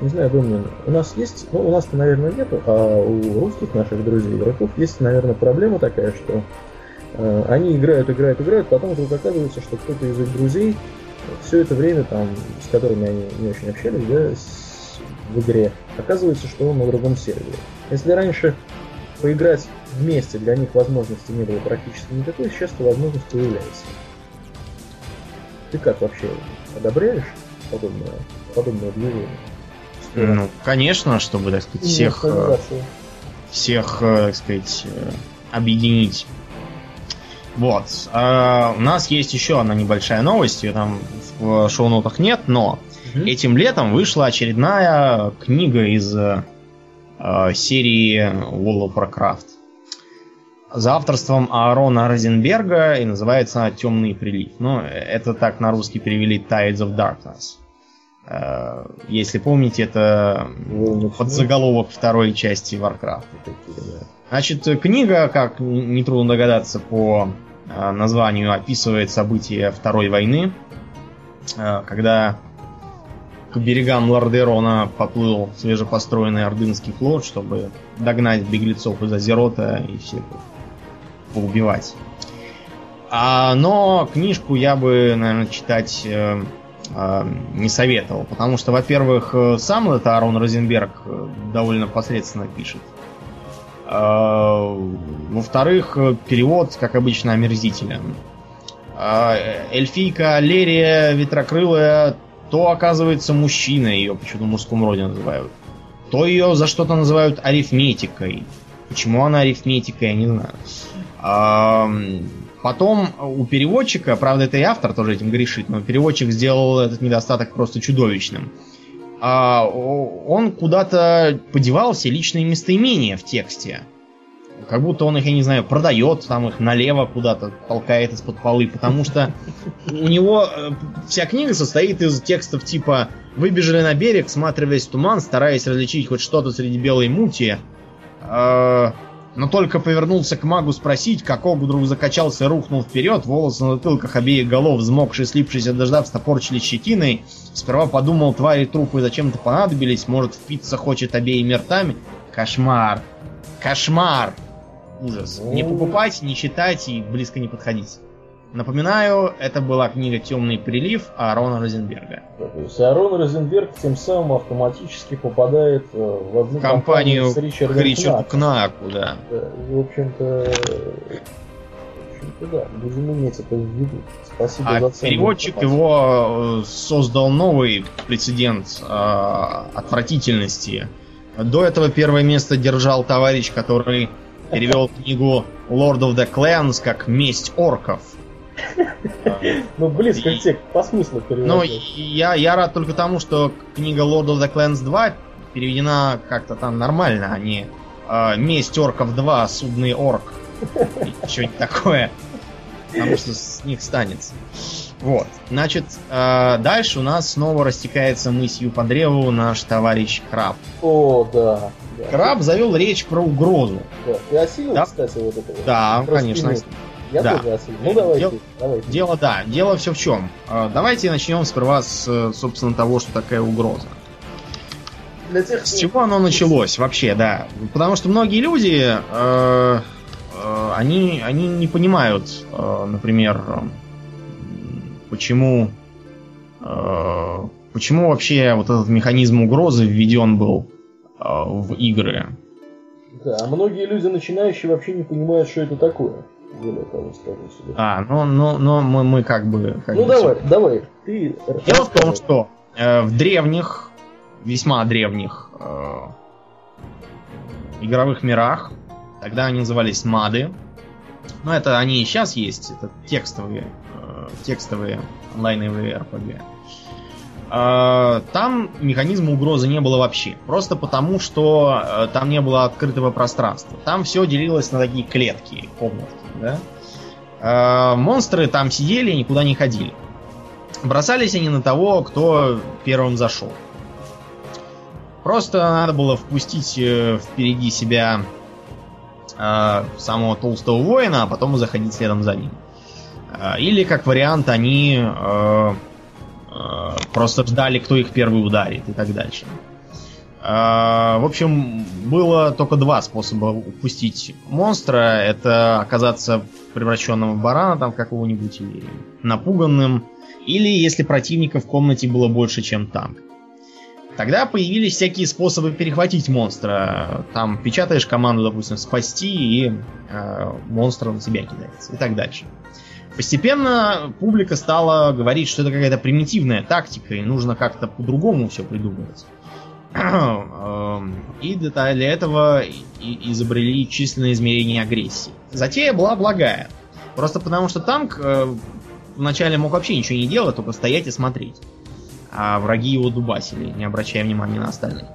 не знаю, Домнин, у нас есть, ну, у нас-то, наверное, нету, а у русских наших друзей, игроков, есть, наверное, проблема такая, что э, они играют, играют, играют, потом вдруг оказывается, что кто-то из их друзей все это время, там, с которыми они не очень общались, да, с, в игре, оказывается, что он на другом сервере. Если раньше поиграть вместе для них возможности не было практически никакой, сейчас эта возможность появляется. Ты как вообще одобряешь подобное, подобное движение? Ну, конечно, чтобы, так сказать, всех, э, всех, э, так сказать, э, объединить. Вот. А у нас есть еще одна небольшая новость, ее там в шоу-нотах нет, но угу. этим летом вышла очередная книга из э, серии World of Warcraft за авторством Аарона Розенберга и называется «Темный прилив». Ну, это так на русский перевели «Tides of Darkness». Э, если помните, это подзаголовок второй части Warcraft. Значит, книга, как нетрудно догадаться по э, названию, описывает события Второй войны, э, когда к берегам Лордерона поплыл свежепостроенный ордынский флот, чтобы догнать беглецов из Азерота и всех поубивать. А, но книжку я бы, наверное, читать э, э, не советовал, потому что, во-первых, э, сам этот Арон Розенберг э, довольно посредственно пишет. Э, во-вторых, перевод, как обычно, омерзителен. Э, эльфийка Лерия Ветрокрылая то оказывается мужчина, ее почему-то в мужском роде называют, то ее за что-то называют арифметикой. Почему она арифметика, я не знаю. Потом у переводчика, правда, это и автор тоже этим грешит, но переводчик сделал этот недостаток просто чудовищным. А, он куда-то подевал все личные местоимения в тексте. Как будто он их, я не знаю, продает, там их налево куда-то толкает из-под полы, потому что у него э, вся книга состоит из текстов типа «Выбежали на берег, всматриваясь в туман, стараясь различить хоть что-то среди белой мути», а, но только повернулся к магу спросить, как Огу вдруг закачался рухнул вперед, волосы на затылках обеих голов, взмокшие, слипшиеся дождя, встопорчили щетиной. Сперва подумал, твари трупы зачем-то понадобились, может, впиться хочет обеими ртами. Кошмар! Кошмар! Ужас. Не покупать, не читать и близко не подходить. Напоминаю, это была книга «Темный прилив» Аарона Розенберга. То есть Аарон Розенберг тем самым автоматически попадает э, в одну Компанию компанию с Ричардом Ричарду. Кнаку, да. В общем-то, да, будем иметь это в виду. Спасибо А за ценную переводчик информацию. его э, создал новый прецедент э, отвратительности. До этого первое место держал товарищ, который перевел книгу Lord of the Clans как «Месть орков». <laughs> Ну, близко И- к по смыслу Но переводить. я, я рад только тому, что книга Lord of the Clans 2 переведена как-то там нормально, а не э, «Месть орков 2. Судный орк». Что-нибудь такое. Потому что с них станется. Вот. Значит, э, дальше у нас снова растекается мысью по древу наш товарищ Краб. О, да. да. Краб завел речь про угрозу. Да. Ты осилил, Да. кстати, вот это? Да, Про конечно. спину? Я Да. осилил. Ну, давайте, Дел- давайте. Дело, да, дело все в чем. Э, Давайте начнем сперва с, э, собственно, того, что такая угроза. Для тех, С чего оно началось вообще, да? Потому что многие люди, э, э, они, они не понимают, э, например, почему, э, почему вообще вот этот механизм угрозы введен был э, в игры. Да, а многие люди начинающие вообще не понимают, что это такое. Более того, скажу себе. А, ну, ну, но мы, мы как бы... как ну бы давай, давай, ты Дело в том, что э, в древних, весьма древних э, игровых мирах, тогда они назывались мады, но это они и сейчас есть, это текстовые, э, текстовые онлайновые RPG. Э, Там механизма угрозы не было вообще. Просто потому, что э, там не было открытого пространства. Там все делилось на такие клетки, комнатки, да? Э, Монстры там сидели и никуда не ходили. Бросались они на того, кто первым зашел. Просто надо было впустить э, впереди себя э, самого толстого воина, а потом заходить следом за ним. Э, Или, как вариант, они просто ждали, кто их первый ударит и так дальше. Э, В общем, было только два способа упустить монстра. Это оказаться превращенным в барана там какого-нибудь или напуганным. Или если противника в комнате было больше, чем танк. Тогда появились всякие способы перехватить монстра. Там печатаешь команду, допустим, спасти, и э, монстр на тебя кидается. И так дальше. Постепенно публика стала говорить, что это какая-то примитивная тактика, и нужно как-то по-другому все придумывать. <clears throat> Эм, И для этого изобрели численное измерение агрессии. Затея была благая. Просто потому, что танк э, вначале мог вообще ничего не делать, только стоять и смотреть. А враги его дубасили, не обращая внимания на остальных.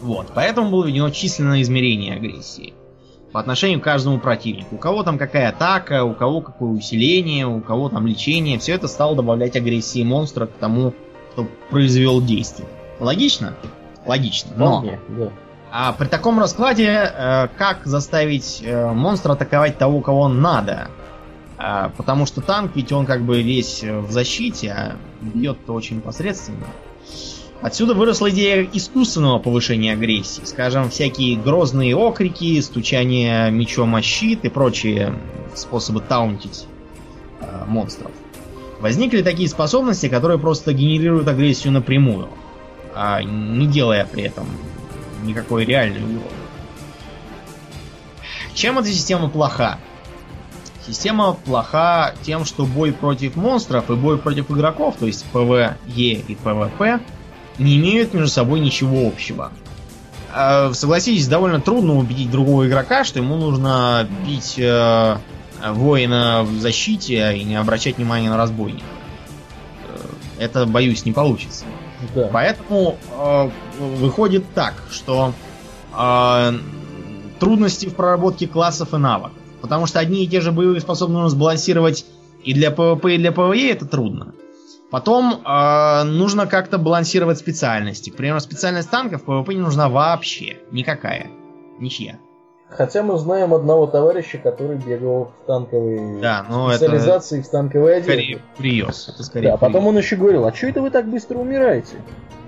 Вот. Поэтому было введено численное измерение агрессии. По отношению к каждому противнику. У кого там какая атака, у кого какое усиление, у кого там лечение. Все это стало добавлять агрессии монстра к тому, кто произвел действие. Логично? Логично. Но да. а при таком раскладе, э, как заставить э, монстра атаковать того, кого надо? А, потому что танк, ведь он как бы весь э, в защите, а бьет-то очень посредственно. Отсюда выросла идея искусственного повышения агрессии. Скажем, всякие грозные окрики, стучание мечом о щит и прочие способы таунтить э, монстров. Возникли такие способности, которые просто генерируют агрессию напрямую, а не делая при этом никакой реальной угрозы. Чем эта система плоха? Система плоха тем, что бой против монстров и бой против игроков, то есть PvE и PvP, не имеют между собой ничего общего. Э, Согласитесь, довольно трудно убедить другого игрока, что ему нужно бить э, воина в защите и не обращать внимания на разбойника. Э, Это, боюсь, не получится. Да. Поэтому э, выходит так, что э, трудности в проработке классов и навыков. Потому что одни и те же боевые способности нужно сбалансировать и для PvP, и для PvE это трудно. Потом э, нужно как-то балансировать специальности. К примеру, специальность танков в PvP не нужна вообще. Никакая. Ничья. Хотя мы знаем одного товарища, который бегал в танковой Да, но специализации, это в танковой одежде. скорее приез. Это скорее Да, потом приез. он еще говорил, а что это вы так быстро умираете?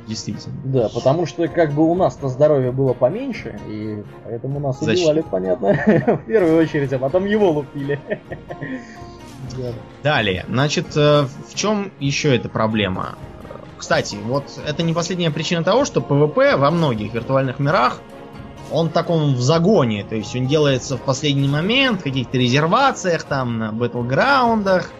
Действительно. Да, потому что как бы у нас-то здоровье было поменьше, и поэтому нас Зачем? убивали, понятно, <laughs> в первую очередь, а потом его лупили. Да. Далее, значит, э, в чем еще эта проблема? Кстати, вот это не последняя причина того, что PvP во многих виртуальных мирах, он так он в загоне, то есть он делается в последний момент, в каких-то резервациях, там, на батлграундах,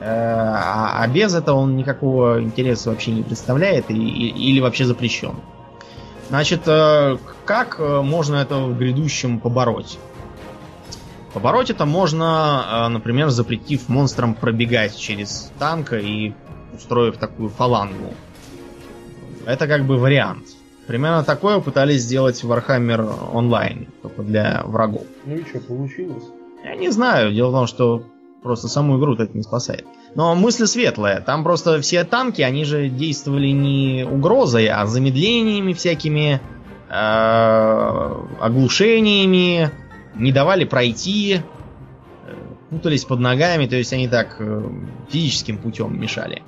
э, а, а без этого он никакого интереса вообще не представляет и- и- или вообще запрещен. Значит, э, как э, можно это в грядущем побороть? Побороть это можно, э, например, запретив монстрам пробегать через танка и устроив такую фалангу. Это как бы вариант. Примерно такое пытались сделать в Warhammer Online, только для врагов. Ну и что, получилось? Я не знаю, дело в том, что просто саму игру это не спасает. Но мысль светлая. Там просто все танки, они же действовали не угрозой, а замедлениями всякими, э, оглушениями, не давали пройти, э, путались под ногами, то есть они так э, физическим путем мешали.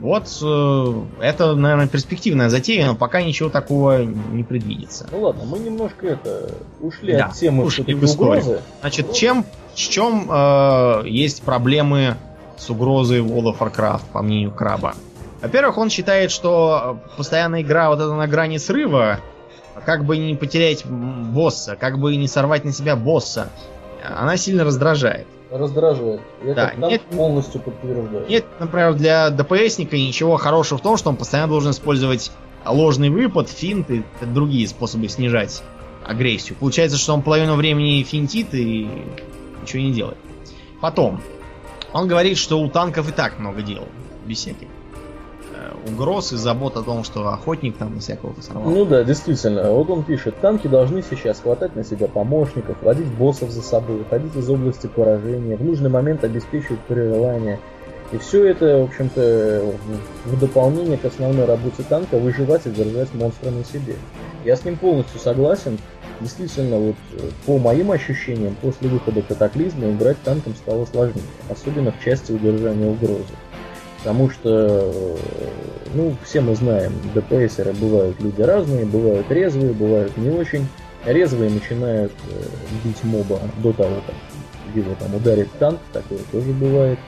Вот э, это, наверное, перспективная затея, но пока ничего такого не предвидится. Ну ладно, мы немножко это ушли Да, от темы ушли в историю. угрозы. Значит, чем, в чем э, есть проблемы с угрозой World of Warcraft, по мнению Краба? Во-первых, он считает, что постоянная игра вот эта на грани срыва, как бы не потерять босса, как бы не сорвать на себя босса, она сильно раздражает. Раздражает. Я Да, нет- полностью подтверждаю. Нет, например, для ДПСника ничего хорошего в том, что он постоянно должен использовать ложный выпад, финт и другие способы снижать агрессию. Получается, что он половину времени финтит и ничего не делает. Потом, он говорит, что у танков и так много дел, без всяких угроз и забот о том, что охотник там и всякого сорвал. Ну да, действительно. Вот он пишет, танки должны сейчас хватать на себя помощников, водить боссов за собой, уходить из области поражения, в нужный момент обеспечивать прерывание. И все это, в общем-то, в- в дополнение к основной работе танка выживать и держать монстра на себе. Я с ним полностью согласен. Действительно, вот э, по моим ощущениям, после выхода катаклизма играть танком стало сложнее, особенно в части удержания угрозы. Потому что, э, ну, все мы знаем, ДПСеры бывают люди разные, бывают резвые, бывают не очень. Резвые начинают э, бить моба до того, как его там ударит танк, такое тоже бывает.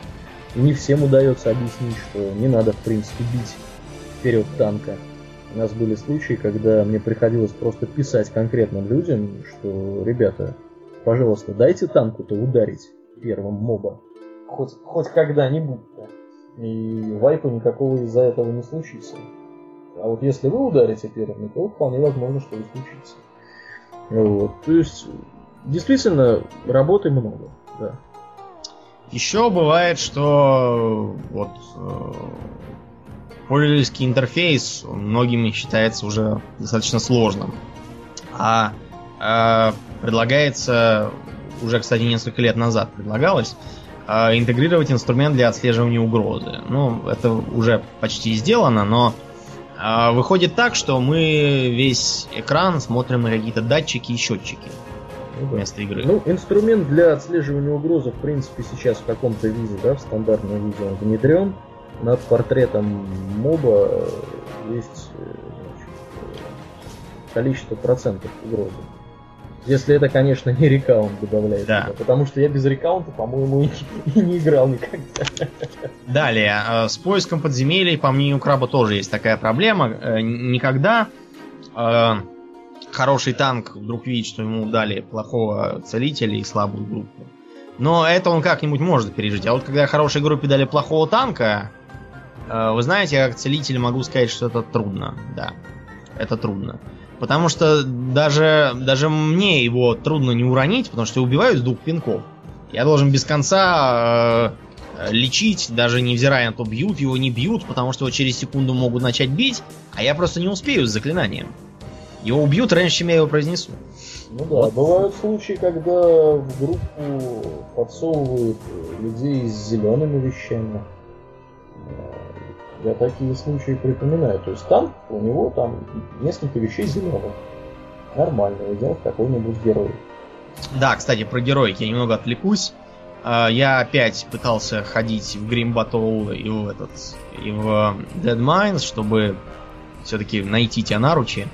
Не всем удается объяснить, что не надо, в принципе, бить вперед танка. У нас были случаи, когда мне приходилось просто писать конкретным людям, что, ребята, пожалуйста, дайте танку-то ударить первым моба. Хоть, хоть когда-нибудь-то. И вайпа никакого из-за этого не случится. А вот если вы ударите первыми, то вполне возможно, что и случится. Вот. То есть, действительно, работы много. Да. Еще бывает, что вот э, пользовательский интерфейс многими считается уже достаточно сложным. А э, предлагается, уже, кстати, несколько лет назад предлагалось, интегрировать инструмент для отслеживания угрозы. Ну, это уже почти сделано, но э, выходит так, что мы весь экран смотрим на какие-то датчики и счетчики Ну, да. вместо игры. Ну, инструмент для отслеживания угрозы, в принципе, сейчас в каком-то виде, да, в стандартном виде он внедрен. Над портретом моба э, есть э, значит, э, количество процентов угрозы. Если это, конечно, не рекаунт добавляет. Да. туда, Потому что я без рекаунта, по-моему, и, и не играл никогда. Далее, э, с поиском подземелий, по мнению Краба, тоже есть такая проблема. Э, Никогда э, хороший танк вдруг видит, что ему дали плохого целителя и слабую группу. Но это он как-нибудь может пережить. А вот когда хорошей группе дали плохого танка, э, вы знаете, я как целитель могу сказать, что это трудно. Да, это трудно. Потому что даже, даже мне его трудно не уронить, потому что убивают с двух пинков. Я должен без конца э, лечить, даже невзирая на то, бьют его, не бьют, потому что его через секунду могут начать бить, а я просто не успею с заклинанием. Его убьют раньше, чем я его произнесу. Ну да, Вот. бывают случаи, когда в группу подсовывают людей с зелеными вещами. Я такие случаи припоминаю. То есть танк, у него там несколько вещей зеленых. нормального, делать какой-нибудь герой. Да, кстати, про героик я немного отвлекусь. А, Я опять пытался ходить в Grim Battle и в этот и в Dead Mines, чтобы все-таки найти те наручи.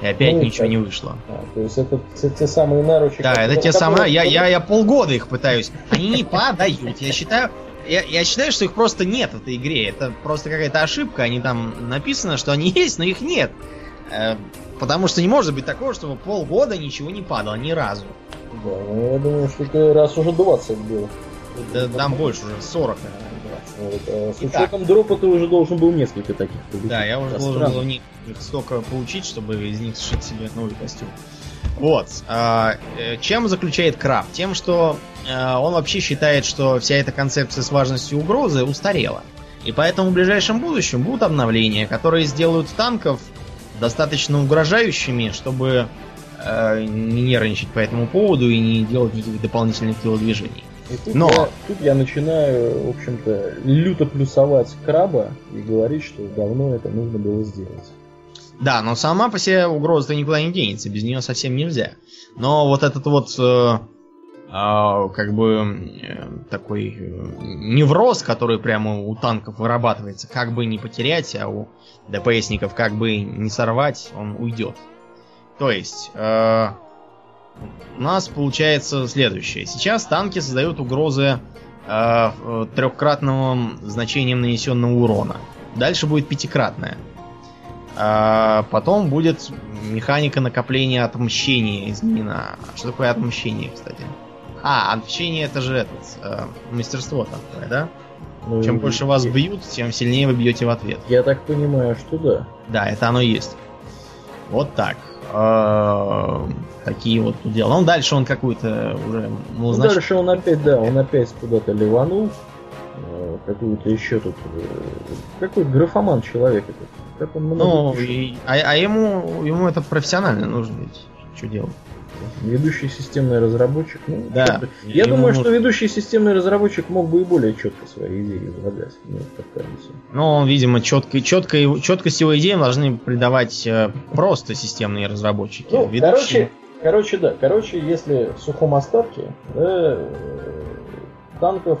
И опять Ну, ничего так. не вышло. А, то есть это те, те самые наручи. Да, это которые- те самые. Я, я, я полгода их пытаюсь. Они не падают. Я считаю. Я, я считаю, что их просто нет в этой игре. Это просто какая-то ошибка. Они там написано, что они <laughs> есть, но их нет. Э, Потому что не может быть такого, чтобы полгода ничего не падало ни разу. Да, ну, я думаю, что ты раз уже 20 был. Да, там больше уже 40, наверное, 20. Вот, а с Итак. учетом дропа ты уже должен был несколько таких получить. Да, я уже Да, должен странно. был у них их столько получить, чтобы из них сшить себе новый костюм. Вот. а, э, чем заключает краб? Тем, что он вообще считает, что вся эта концепция с важностью угрозы устарела. И поэтому в ближайшем будущем будут обновления, которые сделают танков достаточно угрожающими, чтобы э, не нервничать по этому поводу и не делать никаких дополнительных телодвижений. И тут, Но- я, тут я начинаю, в общем-то, люто плюсовать краба и говорить, что давно это нужно было сделать. Да, но сама по себе угроза-то никуда не денется, без нее совсем нельзя. Но вот этот вот э, как бы э, такой э, невроз, который прямо у танков вырабатывается, как бы не потерять, а у ДПСников как бы не сорвать, он уйдет. То есть, э, у нас получается следующее. Сейчас танки создают угрозы э, э, трехкратным значением нанесенного урона. Дальше будет пятикратное. А потом будет механика накопления отмщения изменена. А Что такое отмщение, кстати? А, отмщение это же этот, э, мастерство такое, да? Ну, Чем больше вас бьют, тем сильнее вы бьете в ответ. Я так понимаю, что да. Да, это оно и есть. Вот так. Э, Такие вот тут дела. Ну, дальше он какую-то уже Ну, малозначительную- дальше он опять, да, он опять куда-то ливанул. э, Какую-то еще тут... э, Какой графоман человек этот. Как он много Ну, и- а, а ему, ему это профессионально нужно ведь. Что делать? Ведущий системный разработчик. Ну, Да. Я думаю, нужно- что ведущий системный разработчик мог бы и более четко свои идеи излагать. Мне так кажется. Но он, видимо, четко, четко, четкость его идеям должны придавать э, просто системные разработчики. Ну, Ведущие- короче, короче, да. Короче, если в сухом остатке, да, э, танков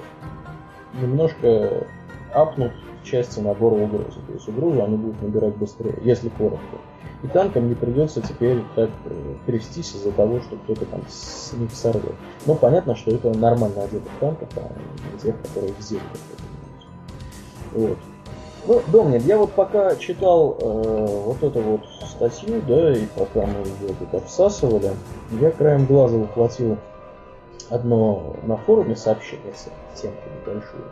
немножко апнут в части набора угрозы. То есть угрозу они будут набирать быстрее, если коротко. И танкам не придется теперь так э, трястись из-за того, что кто-то там с них сорвет. Ну, понятно, что это нормально одетых танков, а не тех, которые в землю. Вот. Ну, Домнин, я вот пока читал э, вот эту вот статью, да, и пока мы ее тут обсасывали, я краем глаза ухватил одно на форуме сообщение с темку небольшую.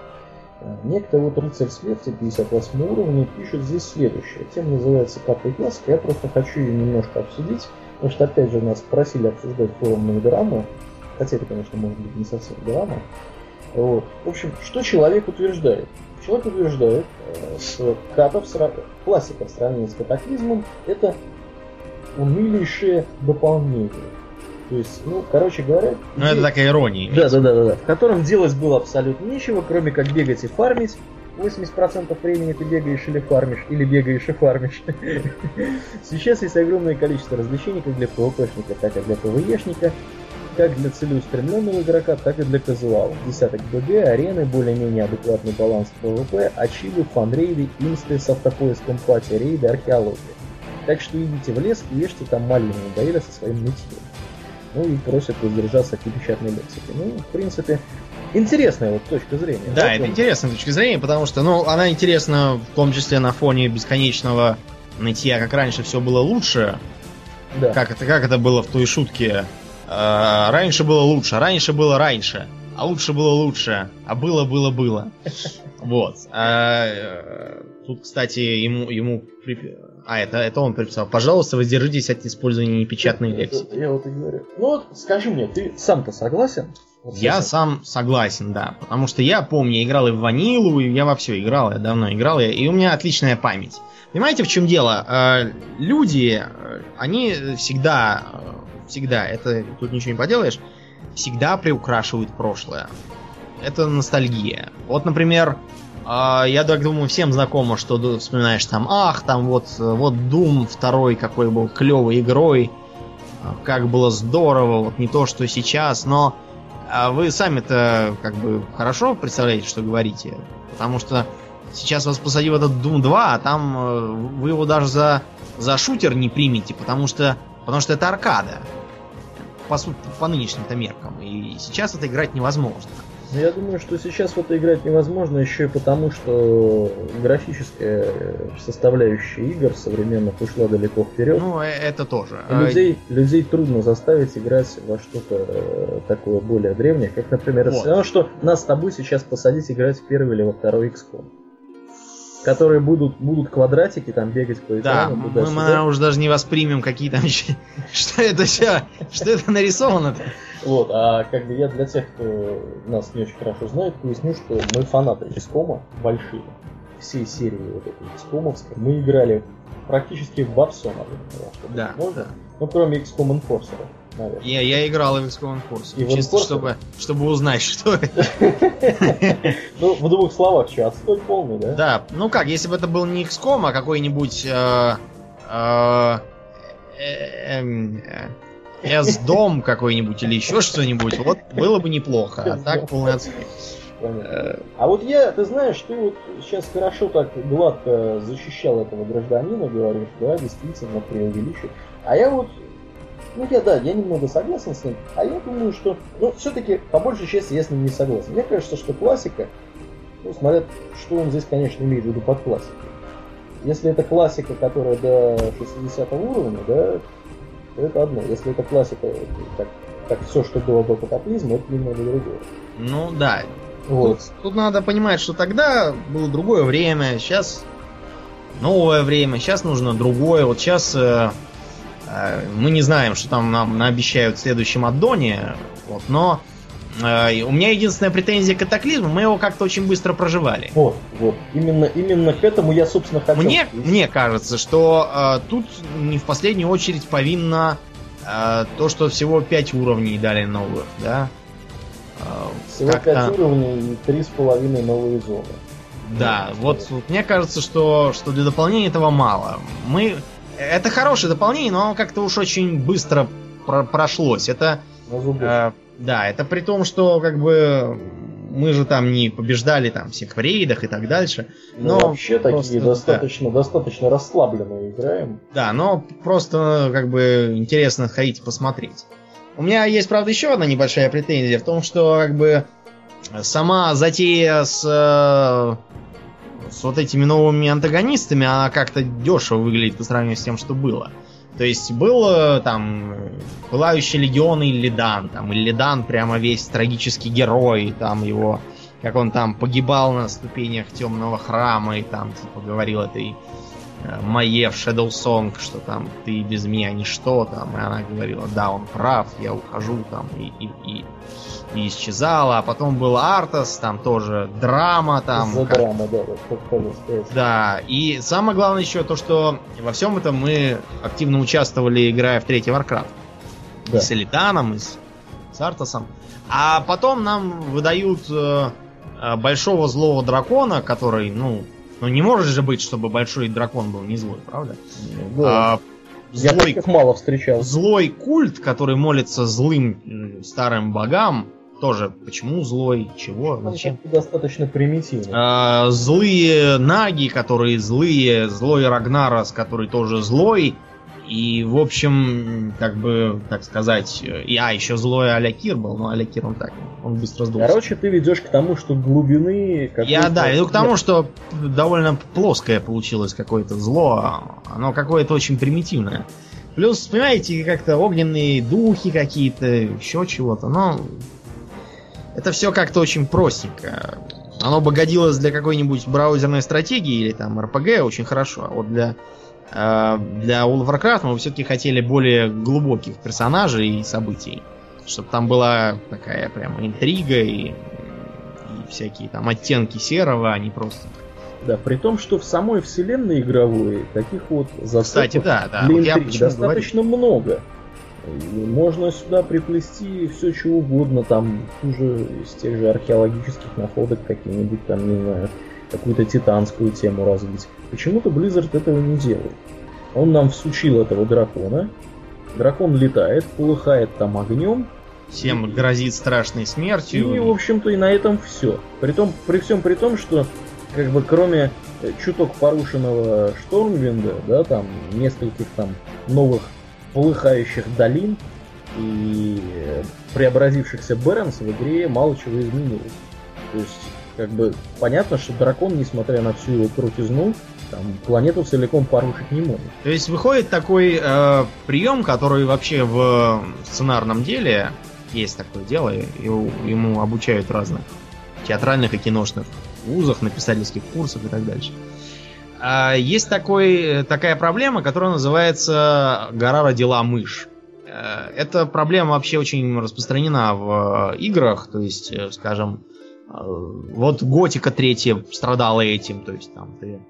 Некто вот рыцарь смерти 58 уровня пишет здесь следующее. Тема называется «Капля классика». Я просто хочу ее немножко обсудить, потому что опять же нас просили обсуждать форумные драмы, хотя это, конечно, может быть не совсем драма. Вот. В общем, что человек утверждает? Человек утверждает, э, что ката в сра- классика в сравнении с катаклизмом это унылейшее дополнение. То есть, ну, короче говоря... Ну, это такая ирония. да, да, да, да, да. В котором делать было абсолютно нечего, кроме как бегать и фармить. 80% времени ты бегаешь или фармишь, или бегаешь и фармишь. <laughs> Сейчас есть огромное количество развлечений как для PvP шника, так и для PvE шника, как для целеустремленного игрока, так и для казуала. Десяток БГ, арены, более-менее адекватный баланс PvP, ачивы, фанрейды, инсты с автопоиском party, рейды, археология. Так что идите в лес и ешьте там малину надоели со своим нытьем. Ну и просят воздержаться от непечатной лексики. Ну, в принципе, интересная вот точка зрения. Да, это интересная точка зрения, потому что, ну, она интересна в том числе на фоне бесконечного нытья, как раньше все было лучше, Да. как это, как это было в той шутке. э, раньше было лучше, раньше было раньше, а лучше было лучше, а было было было. <laughs> Вот. А, э, тут, кстати, ему ему а это это он приписал. Пожалуйста, воздержитесь от использования непечатной лексики. Я вот и говорю. Ну вот, скажи мне, ты сам-то согласен? Вот Я этим? сам согласен, да. Потому что я помню, я играл и в ванилу, и я во все играл, я давно играл, и у меня отличная память. Понимаете, в чем дело? Э, Люди, э, они всегда, э, всегда, это тут ничего не поделаешь, всегда приукрашивают прошлое. Это ностальгия. Вот, например, я так думаю, всем знакомо, что вспоминаешь там, ах, там вот, вот Doom второй какой был клевой игрой, как было здорово, вот не то, что сейчас, но а вы сами-то как бы хорошо представляете, что говорите. Потому что сейчас вас посадил этот Doom 2, а там э, вы его даже за, за шутер не примете, потому что, потому что это аркада. По, по нынешним-то меркам. И сейчас это играть невозможно. Ну, я думаю, что сейчас в это играть невозможно еще и потому, что графическая составляющая игр современных ушла далеко вперед. Ну, э, это тоже. Людей, людей трудно заставить играть во что-то э, такое более древнее, как, например, вот. все равно, что нас с тобой сейчас посадить играть в первый или во второй XCOM которые будут, будут квадратики там бегать по экрану. Да, мы, мы, наверное, уже даже не воспримем какие там... <laughs> Что это все? Что это нарисовано-то? Вот, а как бы я для тех, кто нас не очень хорошо знает, поясню, что мы фанаты XCOM большие. Всей серии вот этой XCOM мы играли практически во всем. Да, можно. Ну, кроме XCOM Enforcer наверное. Я, я играл в XCOM Force. И чисто чтобы, чтобы узнать, <laughs> что это. <laughs> Ну, в двух словах, что, отстой полный, да? Да, ну как, если бы это был не XCOM, а какой-нибудь э, э, эм, S-дом какой-нибудь или еще что-нибудь, вот было бы неплохо, а так <laughs> полный отстой. А вот я, ты знаешь, ты вот сейчас хорошо так гладко защищал этого гражданина, говоришь, да, действительно преувеличил. А я вот ну, я, да, я немного согласен с ним, а я думаю, что, ну, все-таки, по большей части, я с ним не согласен. Мне кажется, что классика, ну, смотря, что он здесь, конечно, имеет в виду под классикой. Если это классика, которая до 60 уровня, да, то это одно. Если это классика, как, как все, что было до катаклизма, это немного другое. Ну, да. Вот. Тут, тут надо понимать, что тогда было другое время, сейчас новое время, сейчас нужно другое. Вот сейчас э, мы не знаем, что там нам обещают в следующем аддоне, вот, но э, у меня единственная претензия к катаклизму, мы его как-то очень быстро проживали. Вот, вот. Именно, именно к этому я, собственно, хотел. Мне, мне кажется, что э, тут не в последнюю очередь повинно э, то, что всего 5 уровней дали новых, да. Э, всего 5 уровней и 3,5 новые зоны. Да, вот, вот мне кажется, что, что для дополнения этого мало. Мы это хорошее дополнение, но оно как-то уж очень быстро про прошлось. Это... Э, да, это при том, что как бы мы же там не побеждали там всех в рейдах и так дальше. Ну, но ну, вообще просто, такие достаточно, да. достаточно расслабленно играем. Да, но просто как бы интересно ходить посмотреть. У меня есть, правда, еще одна небольшая претензия в том, что как бы сама затея с э, с вот этими новыми антагонистами она как-то дешево выглядит по сравнению с тем, что было. То есть был там Пылающий Легион и Лидан, там, и Лидан прямо весь трагический герой, там его, как он там погибал на ступенях темного храма, и там, типа, говорил этой Мае в Shadow Song, что там ты без меня ничто, там, и она говорила, да, он прав, я ухожу, там, и, и, и и исчезала, а потом был Артас, там тоже драма, там. За как... драма, да, Да, и самое главное еще то, что во всем этом мы активно участвовали, играя в третий Warcraft. Да. И с Элитаном, и с, с Артасом. А потом нам выдают э, э, большого злого дракона, который, ну, ну не может же быть, чтобы большой дракон был не злой, правда? Да. А, злой, Я мало встречал. Злой культ, который молится злым старым богам, тоже почему злой, чего, зачем. Достаточно примитивно. А, злые наги, которые злые, злой Рагнарос, который тоже злой. И, в общем, как бы, так сказать, и, а, еще злой Алякир был, но Алякир он так, он быстро сдулся. Короче, ты ведешь к тому, что глубины... Я, да, иду к тому, что довольно плоское получилось какое-то зло, оно какое-то очень примитивное. Плюс, понимаете, как-то огненные духи какие-то, еще чего-то, но это все как-то очень простенько. Оно бы годилось для какой-нибудь браузерной стратегии или там RPG очень хорошо. А вот для, для World of Warcraft мы все-таки хотели более глубоких персонажей и событий. Чтобы там была такая прям интрига и, и всякие там оттенки серого, а не просто. Да, при том, что в самой вселенной игровой таких вот Кстати, да, да. для интриг достаточно говорю. много. Можно сюда приплести все чего угодно, там уже из тех же археологических находок какие-нибудь там, не знаю, какую-то титанскую тему развить. Почему-то Blizzard этого не делает. Он нам всучил этого дракона, Дракон летает, полыхает там огнем. Всем грозит страшной смертью. И, в общем-то, и на этом все. Притом, при всем при том, что как бы кроме э, чуток порушенного Штормвинда, да, там нескольких там новых полыхающих долин и э, преобразившихся Бернс в игре мало чего изменилось. То есть, как бы понятно, что дракон, несмотря на всю его крутизну, там, планету целиком порушить не может. То есть выходит такой э, прием, который вообще в сценарном деле есть такое дело, и ему обучают разных театральных и киношных вузах, на писательских курсах и так дальше. А есть такой, такая проблема, которая называется «Гора родила мышь». Э, эта проблема вообще очень распространена в играх, то есть, э, скажем, вот Готика третья страдала этим, то есть там ты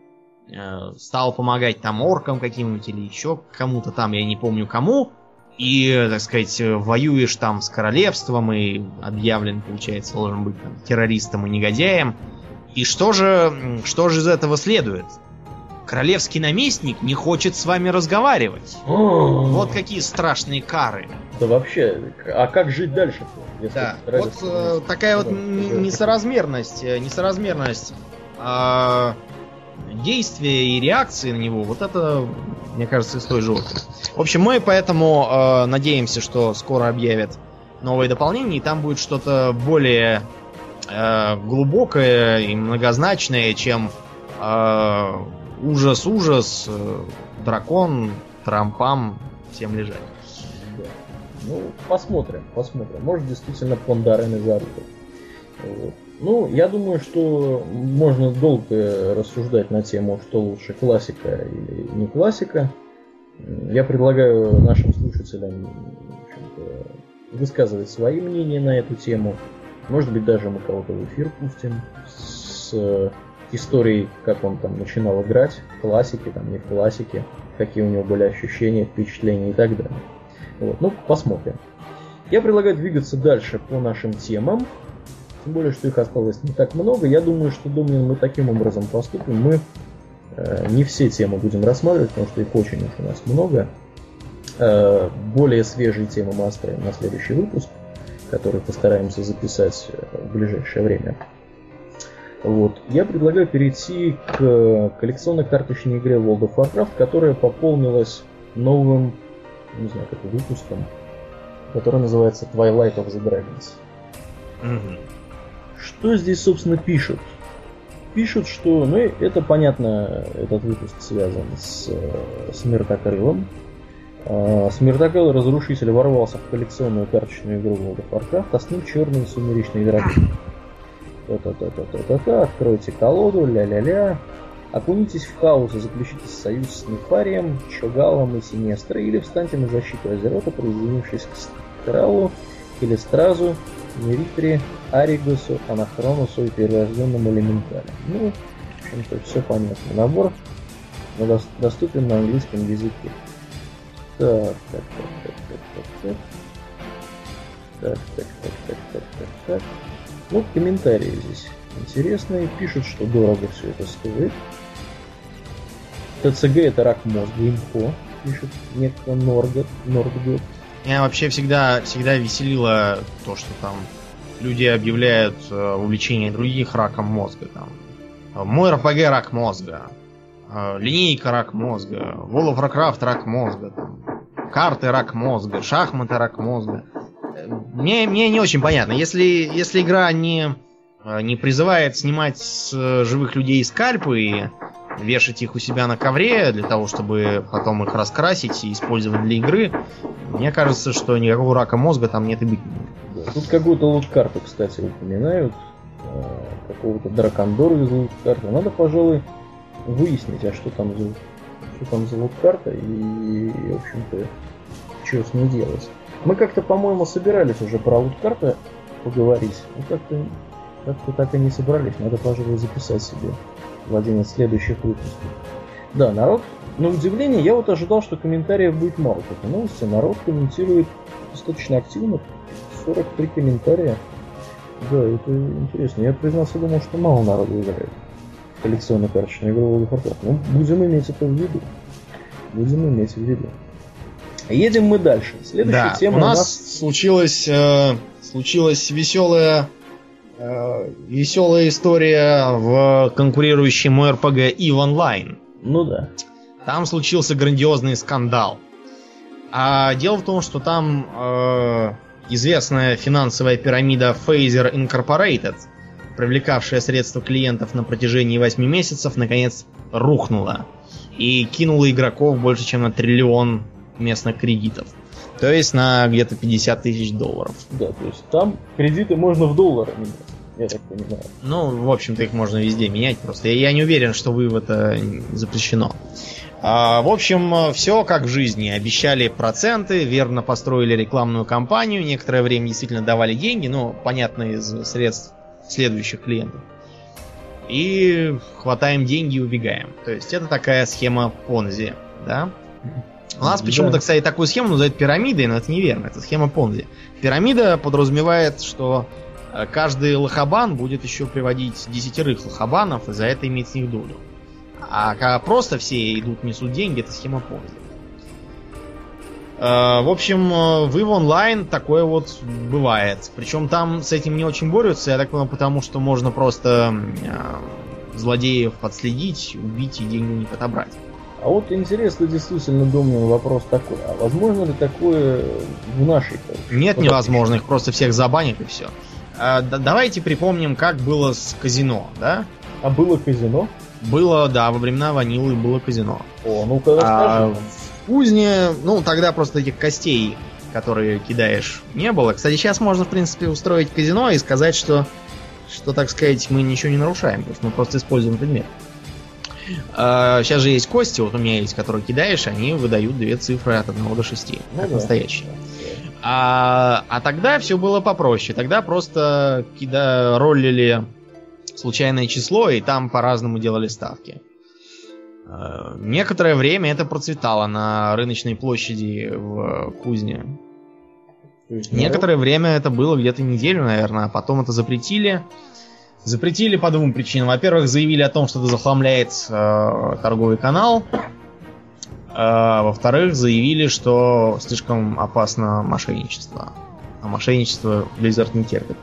Э, стал помогать там оркам каким-нибудь или еще кому-то там, я не помню кому, и, так сказать, воюешь там с королевством и объявлен, получается, должен быть там, террористом и негодяем. И что же, что же из этого следует? Королевский наместник не хочет с вами разговаривать. вот какие страшные кары. Да вообще, а как жить дальше? Да, вот э, такая вот несоразмерность, несоразмерность э, действия и реакции на него, вот это, мне кажется, из той же оперы. В общем, мы поэтому э, надеемся, что скоро объявят новые дополнения, и там будет что-то более э, глубокое и многозначное, чем э, ужас-ужас, э, дракон, трампам, всем лежать. Да. Ну, посмотрим, посмотрим. Может, действительно Пондарен и зарубят. Вот. Ну, я думаю, что можно долго рассуждать на тему, что лучше, классика или не классика. Я предлагаю нашим слушателям высказывать свои мнения на эту тему. Может быть, даже мы кого-то в эфир пустим с историей, как он там начинал играть, в классике, там не в классике, какие у него были ощущения, впечатления и так далее. Вот. Ну, посмотрим. Я предлагаю двигаться дальше по нашим темам. Тем более, что их осталось не так много. Я думаю, что думаю, мы таким образом поступим. Мы э, не все темы будем рассматривать, потому что их очень уж у нас много. Э, более свежие темы мы оставим на следующий выпуск, который постараемся записать в ближайшее время. Вот. Я предлагаю перейти к коллекционной карточной игре World of Warcraft, которая пополнилась новым, не знаю, как выпуском, который называется Twilight of the Dragons. Mm-hmm. Что здесь, собственно, пишут? Пишут, что, ну, это понятно, этот выпуск связан с, с Миртокрылом. А, Смертокрыл Разрушитель ворвался в коллекционную карточную игру World of Warcraft, а с ним черные сумеречные игроки. Та-та-та-та-та-та-та, откройте колоду, ля-ля-ля. Окунитесь в хаос и заключите союз с Нефарием, Чогалом и Синестрой, или встаньте на защиту Азерота, присоединившись к Кралу или Стразу, Меритре, Аригусу, Анахронусу и перерожденному элементалю. Ну, в общем-то, все понятно. Набор доступен на английском языке. Так, так, так, так, так, так, так. Так, так, так, так, так, так, так. Ну, комментарии здесь интересные. Пишут, что дорого все это стоит. ТЦГ это рак мозга, имхо, пишет некто Норгот, Нордгот. Меня вообще всегда, всегда веселило то, что там люди объявляют э, увлечение других раком мозга. Там. Мой РПГ рак мозга. Э, линейка рак мозга. World of рак мозга. Там. Карты рак мозга. Шахматы рак мозга. Мне, мне не очень понятно. Если, если игра не, э, не призывает снимать с живых людей скальпы и вешать их у себя на ковре для того, чтобы потом их раскрасить и использовать для игры, мне кажется, что никакого рака мозга там нет и быть не Тут какую-то лут-карту, кстати, упоминают. Э, какого-то дракондора из лут-карты. Надо, пожалуй, выяснить, а что там за, что там за лут-карта и, в общем-то, что с ней делать. Мы как-то, по-моему, собирались уже про лут-карты поговорить. Ну, как-то как-то так и не собрались. Надо, пожалуй, записать себе в один из следующих выпусков. Да, народ, на удивление, я вот ожидал, что комментариев будет мало к этой новости. Народ комментирует достаточно активно. 43 комментария. Да, это интересно. Я признался, думал, что мало народу играет коллекционную карточную игру World of Warcraft. Ну, будем иметь это в виду. Будем иметь в виду. Едем мы дальше. Следующая да, тема у нас, у нас... случилась, э, случилась веселая, э, веселая история в конкурирующем RPG EVE Online. Ну да. Там случился грандиозный скандал. А дело в том, что там э, известная финансовая пирамида Phaser Incorporated, привлекавшая средства клиентов на протяжении 8 месяцев, наконец рухнула. И кинула игроков больше, чем на триллион местных кредитов. То есть на где-то 50 тысяч долларов. Да, то есть там кредиты можно в доллары менять. Я так понимаю. Ну, в общем-то, их можно везде менять. Просто я, я не уверен, что вы в это запрещено. А, в общем, все как в жизни. Обещали проценты, верно построили рекламную кампанию, некоторое время действительно давали деньги, ну, понятно, из средств следующих клиентов. И хватаем деньги и убегаем. То есть это такая схема Понзи, да? У нас да. почему-то, кстати, такую схему называют пирамидой, но это неверно. Это схема Понзи. Пирамида подразумевает, что э, каждый лохабан будет еще приводить десятерых лохабанов и за это иметь с них долю. А когда просто все идут, несут деньги, это схема Понзи. Э, в общем, в EVE Online такое вот бывает. Причем там с этим не очень борются, я так понял, потому что можно просто э, злодеев подследить, убить и деньги у них отобрать. А вот интересно, действительно, думаю, вопрос такой. А возможно ли такое в нашей Нет, вот невозможно. Их просто всех забанят и все. А, да, давайте припомним, как было с казино, да? А было казино? Было, да, во времена ванилы было казино. О, ну-ка а, В кузне, ну, тогда просто этих костей, которые кидаешь, не было. Кстати, сейчас можно, в принципе, устроить казино и сказать, что, что так сказать, мы ничего не нарушаем. То есть мы просто используем предмет. Сейчас же есть кости, вот у меня есть, которые кидаешь, они выдают две цифры от 1 до 6, ну, как да. настоящие. А, а тогда все было попроще. Тогда просто кида роллили случайное число, и там по-разному делали ставки. Э, некоторое время это процветало на рыночной площади в Кузне. Некоторое время это было где-то неделю, наверное, а потом это запретили. Запретили по двум причинам. Во-первых, заявили о том, что это захламляет э, торговый канал. Э, во-вторых, заявили, что слишком опасно мошенничество. А мошенничество Blizzard не терпит.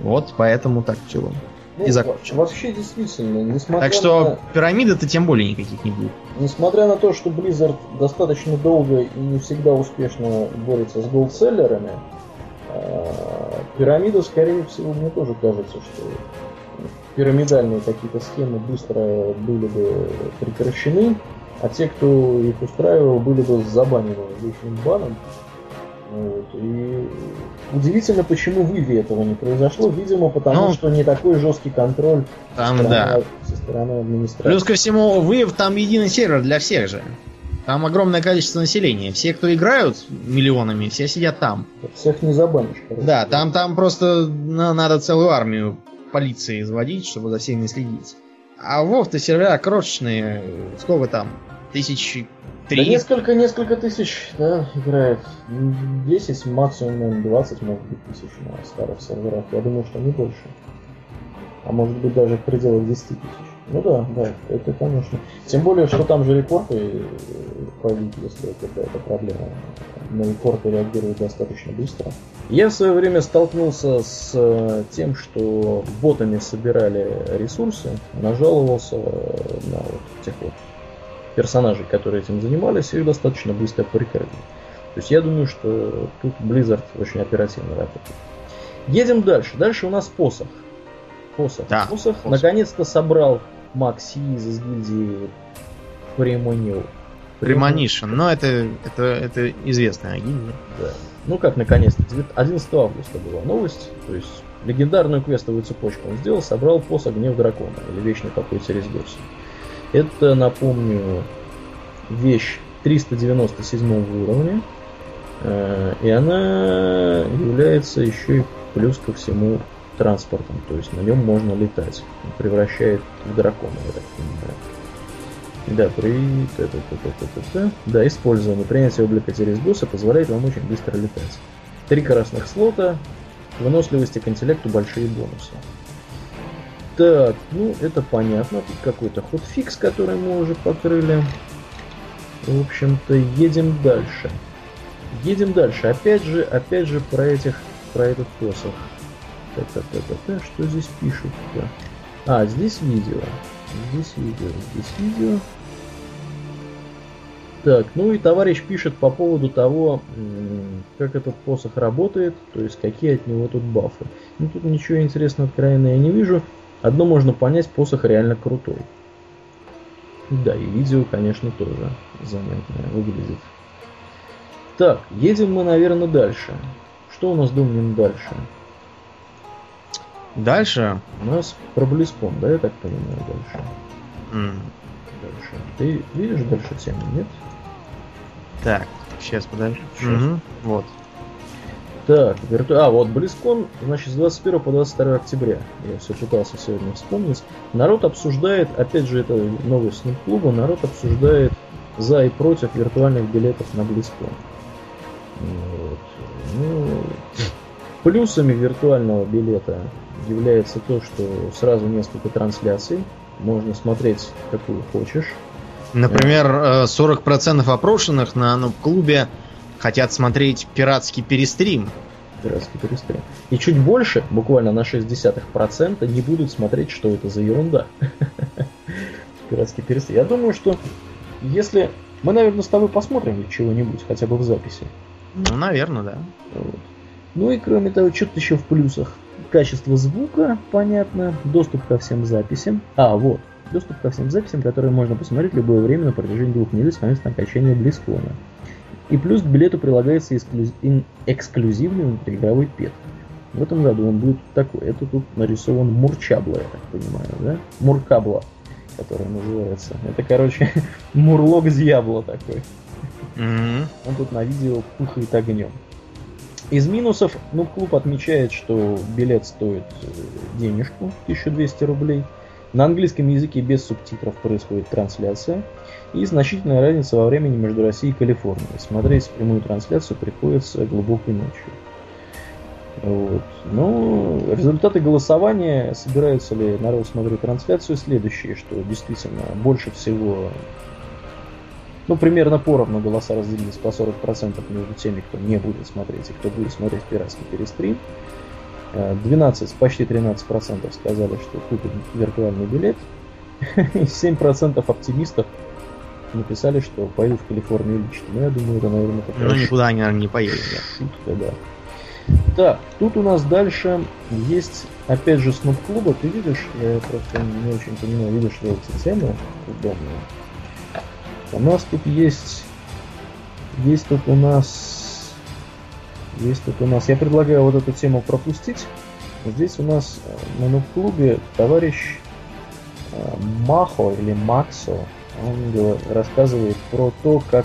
Вот поэтому так чего ну, и закончилось. Вообще действительно, несмотря Так что на... пирамиды-то тем более никаких не будет. Несмотря на то, что Blizzard достаточно долго и не всегда успешно борется с голдселлерами, а, пирамида, скорее всего, мне тоже кажется, что пирамидальные какие-то схемы быстро были бы прекращены, а те, кто их устраивал, были бы забанены вечным баном. Вот. И удивительно, почему в Иви этого не произошло. Видимо, потому ну, что не такой жесткий контроль там, со, стороны, да. со стороны администрации. Плюс ко всему, в Ив там единый сервер для всех же. Там огромное количество населения. Все, кто играют миллионами, все сидят там. Всех не забанишь. Короче. Да, там, там просто надо целую армию полиции изводить, чтобы за всеми следить. А вов-то сервера крошечные. Сколько там? Тысячи Три? Да несколько, несколько тысяч, да, играет. 10, максимум, 20, может быть, тысяч на старых серверах. Я думаю, что не больше. А может быть, даже в пределах 10 тысяч. Ну да, да, это конечно. Тем более, что там же репорты проводить, если это какая-то проблема. На репорты реагируют достаточно быстро. Я в свое время столкнулся с э, тем, что ботами собирали ресурсы, нажаловался на вот тех вот персонажей, которые этим занимались, их достаточно быстро прикрыли. То есть я думаю, что тут Blizzard очень оперативно работает. Едем дальше. Дальше у нас посох. Посох. Да, посох. посох. Наконец-то собрал Макси из гильдии Премонил. Премонишн. Но это, это, это известная гильдия. Да. Ну как наконец-то. 11 августа была новость. То есть легендарную квестовую цепочку он сделал, собрал посох гнев дракона или вечный покой Серезгорси. Это, напомню, вещь 397 уровня. Э, и она является еще и плюс ко всему транспортом. То есть на нем можно летать. Он превращает в дракона, я так понимаю. Да, при... Да, использование. Принятие облика через босса позволяет вам очень быстро летать. Три красных слота, выносливости к интеллекту большие бонусы. Так, ну это понятно. Тут какой-то хотфикс, который мы уже покрыли. В общем-то, едем дальше. едем дальше. Опять же, опять же про этих, про этот посох. Так, так, так, так, что здесь пишут-то? А, здесь видео. Здесь видео, здесь видео. Так, ну и товарищ пишет по поводу того, как этот посох работает, то есть какие от него тут бафы. Ну тут ничего интересного откровенно я не вижу. Одно можно понять, посох реально крутой. Да, и видео, конечно, тоже заметное выглядит. Так, едем мы, наверное, дальше. Что у нас думаем дальше? Дальше? У нас про Близкон, да, я так понимаю, дальше. Mm. Дальше. Ты видишь дальше тему, нет? Так, сейчас, подожди. Сейчас. Угу, вот. Так, вирту... а, вот Близкон, значит, с 21 по 22 октября. Я все пытался сегодня вспомнить. Народ обсуждает, опять же, это новость снуп клуба, народ обсуждает за и против виртуальных билетов на Близкон. Вот. Ну, плюсами виртуального билета является то, что сразу несколько трансляций. Можно смотреть, какую хочешь. Например, 40% э, опрошенных на Нуб-клубе хотят смотреть пиратский перестрим. Пиратский перестрим. И чуть больше, буквально на 0,6%, не будут смотреть, что это за ерунда. <laughs> Пиратский перестрим. Я думаю, что если... Мы, наверное, с тобой посмотрим чего-нибудь, хотя бы в записи. Ну, наверное, да. Вот. Ну и кроме того, что-то еще в плюсах. Качество звука, понятно, доступ ко всем записям. А, вот, доступ ко всем записям, которые можно посмотреть в любое время на протяжении двух недель с момента окончания Близкона. И плюс к билету прилагается эксклюз... эксклюзивный внутриигровой пет. В этом году он будет такой. Это тут нарисован Мурчабло, я так понимаю, да? Муркабло, который называется. Это, короче, <laughs> Мурлок Зьябло такой. Mm-hmm. Он тут на видео пухает огнем. Из минусов, ну, клуб отмечает, что билет стоит э, денежку, 1200 рублей. На английском языке без субтитров происходит трансляция. И значительная разница во времени между Россией и Калифорнией. Смотреть прямую трансляцию приходится глубокой ночью. Вот. Но результаты голосования, собирается ли народ смотреть трансляцию, следующие, что действительно больше всего ну, примерно поровну голоса разделились по 40% между теми, кто не будет смотреть и кто будет смотреть пиратский перестрим. 12, э, почти 13% сказали, что купят виртуальный билет. <laughs> И 7% оптимистов написали, что пойдут в Калифорнию лично. Ну, я думаю, это, наверное, такая... Ну, никуда они, наверное, не поедут. Шутка, да. Так, тут у нас дальше есть, опять же, снуп клуба. Ты видишь, я просто не очень понимаю, видишь ли эти темы удобные. У нас тут есть... Есть тут у нас... Есть тут у нас... Я предлагаю вот эту тему пропустить. Здесь у нас э, на клубе товарищ э, Махо или Максо, он рассказывает про то, как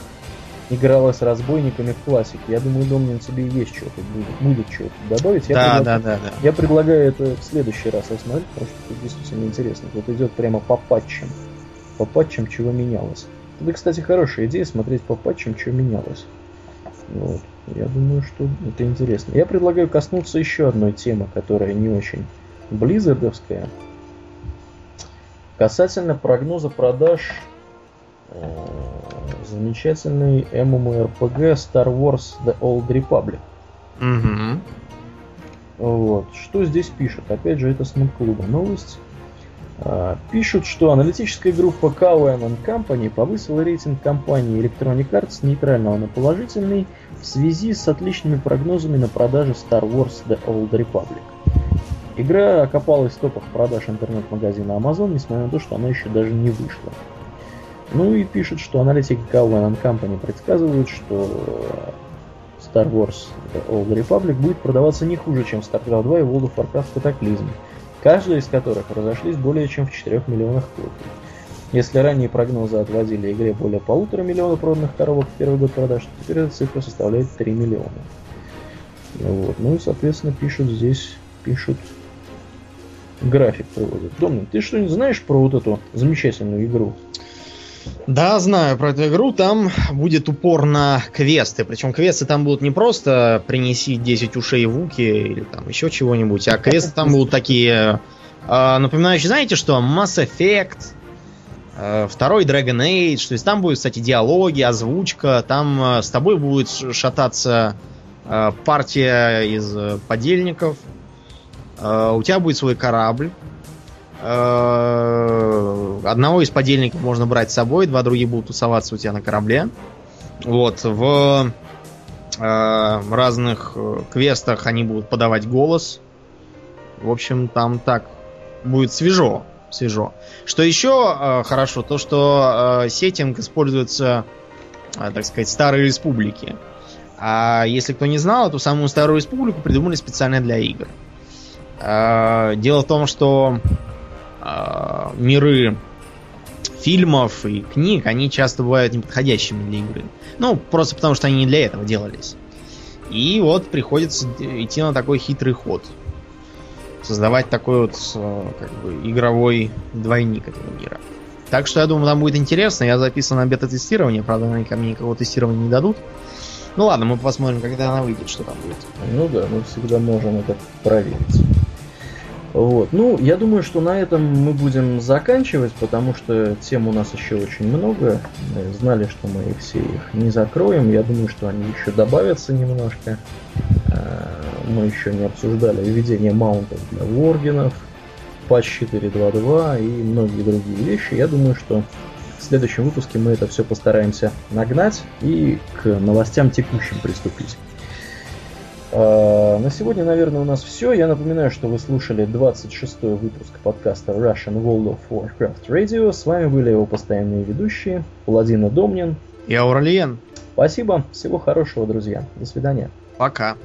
играла с разбойниками в классике. Я думаю, Домнин тебе есть что-то будет, будет что-то добавить. Я да, предлагаю, да, да, да. Я предлагаю это в следующий раз рассмотреть, потому что это действительно интересно. Тут идет прямо по патчам. По патчам, чего менялось. Это, кстати, хорошая идея смотреть по патчам, что менялось. Вот. Я думаю, что это интересно. Я предлагаю коснуться еще одной темы, которая не очень близзардовская. Касательно прогноза продаж э, замечательный MMORPG Star Wars The Old Republic. Угу. Вот. Что здесь пишут? Опять же, это с клуба новость. А, пишут, что аналитическая группа Cowen Company повысила рейтинг компании Electronic Arts с нейтрального на положительный в связи с отличными прогнозами на продажи Star Wars The Old Republic. Игра окопалась в топах продаж интернет-магазина Amazon, несмотря на то, что она еще даже не вышла. Ну и пишут, что аналитики Cowen Company предсказывают, что Star Wars The Old Republic будет продаваться не хуже, чем StarCraft 2 и World of Warcraft Cataclysm каждая из которых разошлись более чем в 4 миллионах копий. Если ранее прогнозы отводили игре более полутора миллиона проданных коробок в первый год продаж, то теперь эта цифра составляет 3 миллиона. Вот. Ну и, соответственно, пишут здесь, пишут график приводят. Домнин, ты что-нибудь знаешь про вот эту замечательную игру? Да, знаю про эту игру. Там будет упор на квесты. Причем квесты там будут не просто принеси 10 ушей Вуки или там еще чего-нибудь, а квесты там будут такие, э, напоминающие, знаете что, Mass Effect, Э, второй Dragon Age, то есть там будет, кстати, диалоги, озвучка, там э, с тобой будет шататься э, партия из подельников, у тебя будет свой корабль, одного из подельников можно брать с собой, два других будут тусоваться у тебя на корабле. Вот, в разных квестах они будут подавать голос. В общем, там так будет свежо свежо. Что еще э, хорошо, то что э, сеттинг используется, э, так сказать, старой республики. А если кто не знал, эту самую старую республику придумали специально для игр. Э, дело в том, что э, миры фильмов и книг, они часто бывают неподходящими для игры. Ну, просто потому что они не для этого делались. И вот приходится идти на такой хитрый ход создавать такой вот э, как бы игровой двойник этого мира. Так что я думаю, там будет интересно. Я записан на бета-тестирование, правда, они ко мне никакого тестирования не дадут. Ну ладно, мы посмотрим, когда она выйдет, что там будет. Ну да, мы всегда можем это проверить. Вот. Ну, я думаю, что на этом мы будем заканчивать, потому что тем у нас еще очень много. Мы знали, что мы их все их не закроем. Я думаю, что они еще добавятся немножко. А, мы еще не обсуждали введение маунтов для воргенов, патч 4.2.2 и многие другие вещи. Я думаю, что в следующем выпуске мы это все постараемся нагнать и к новостям текущим приступить. А, на сегодня, наверное, у нас все. Я напоминаю, что вы слушали 26-й выпуск подкаста Russian World of Warcraft Radio. С вами были его постоянные ведущие Владимир Домнин и Ауралиен. Спасибо, всего хорошего, друзья. До свидания. Пока.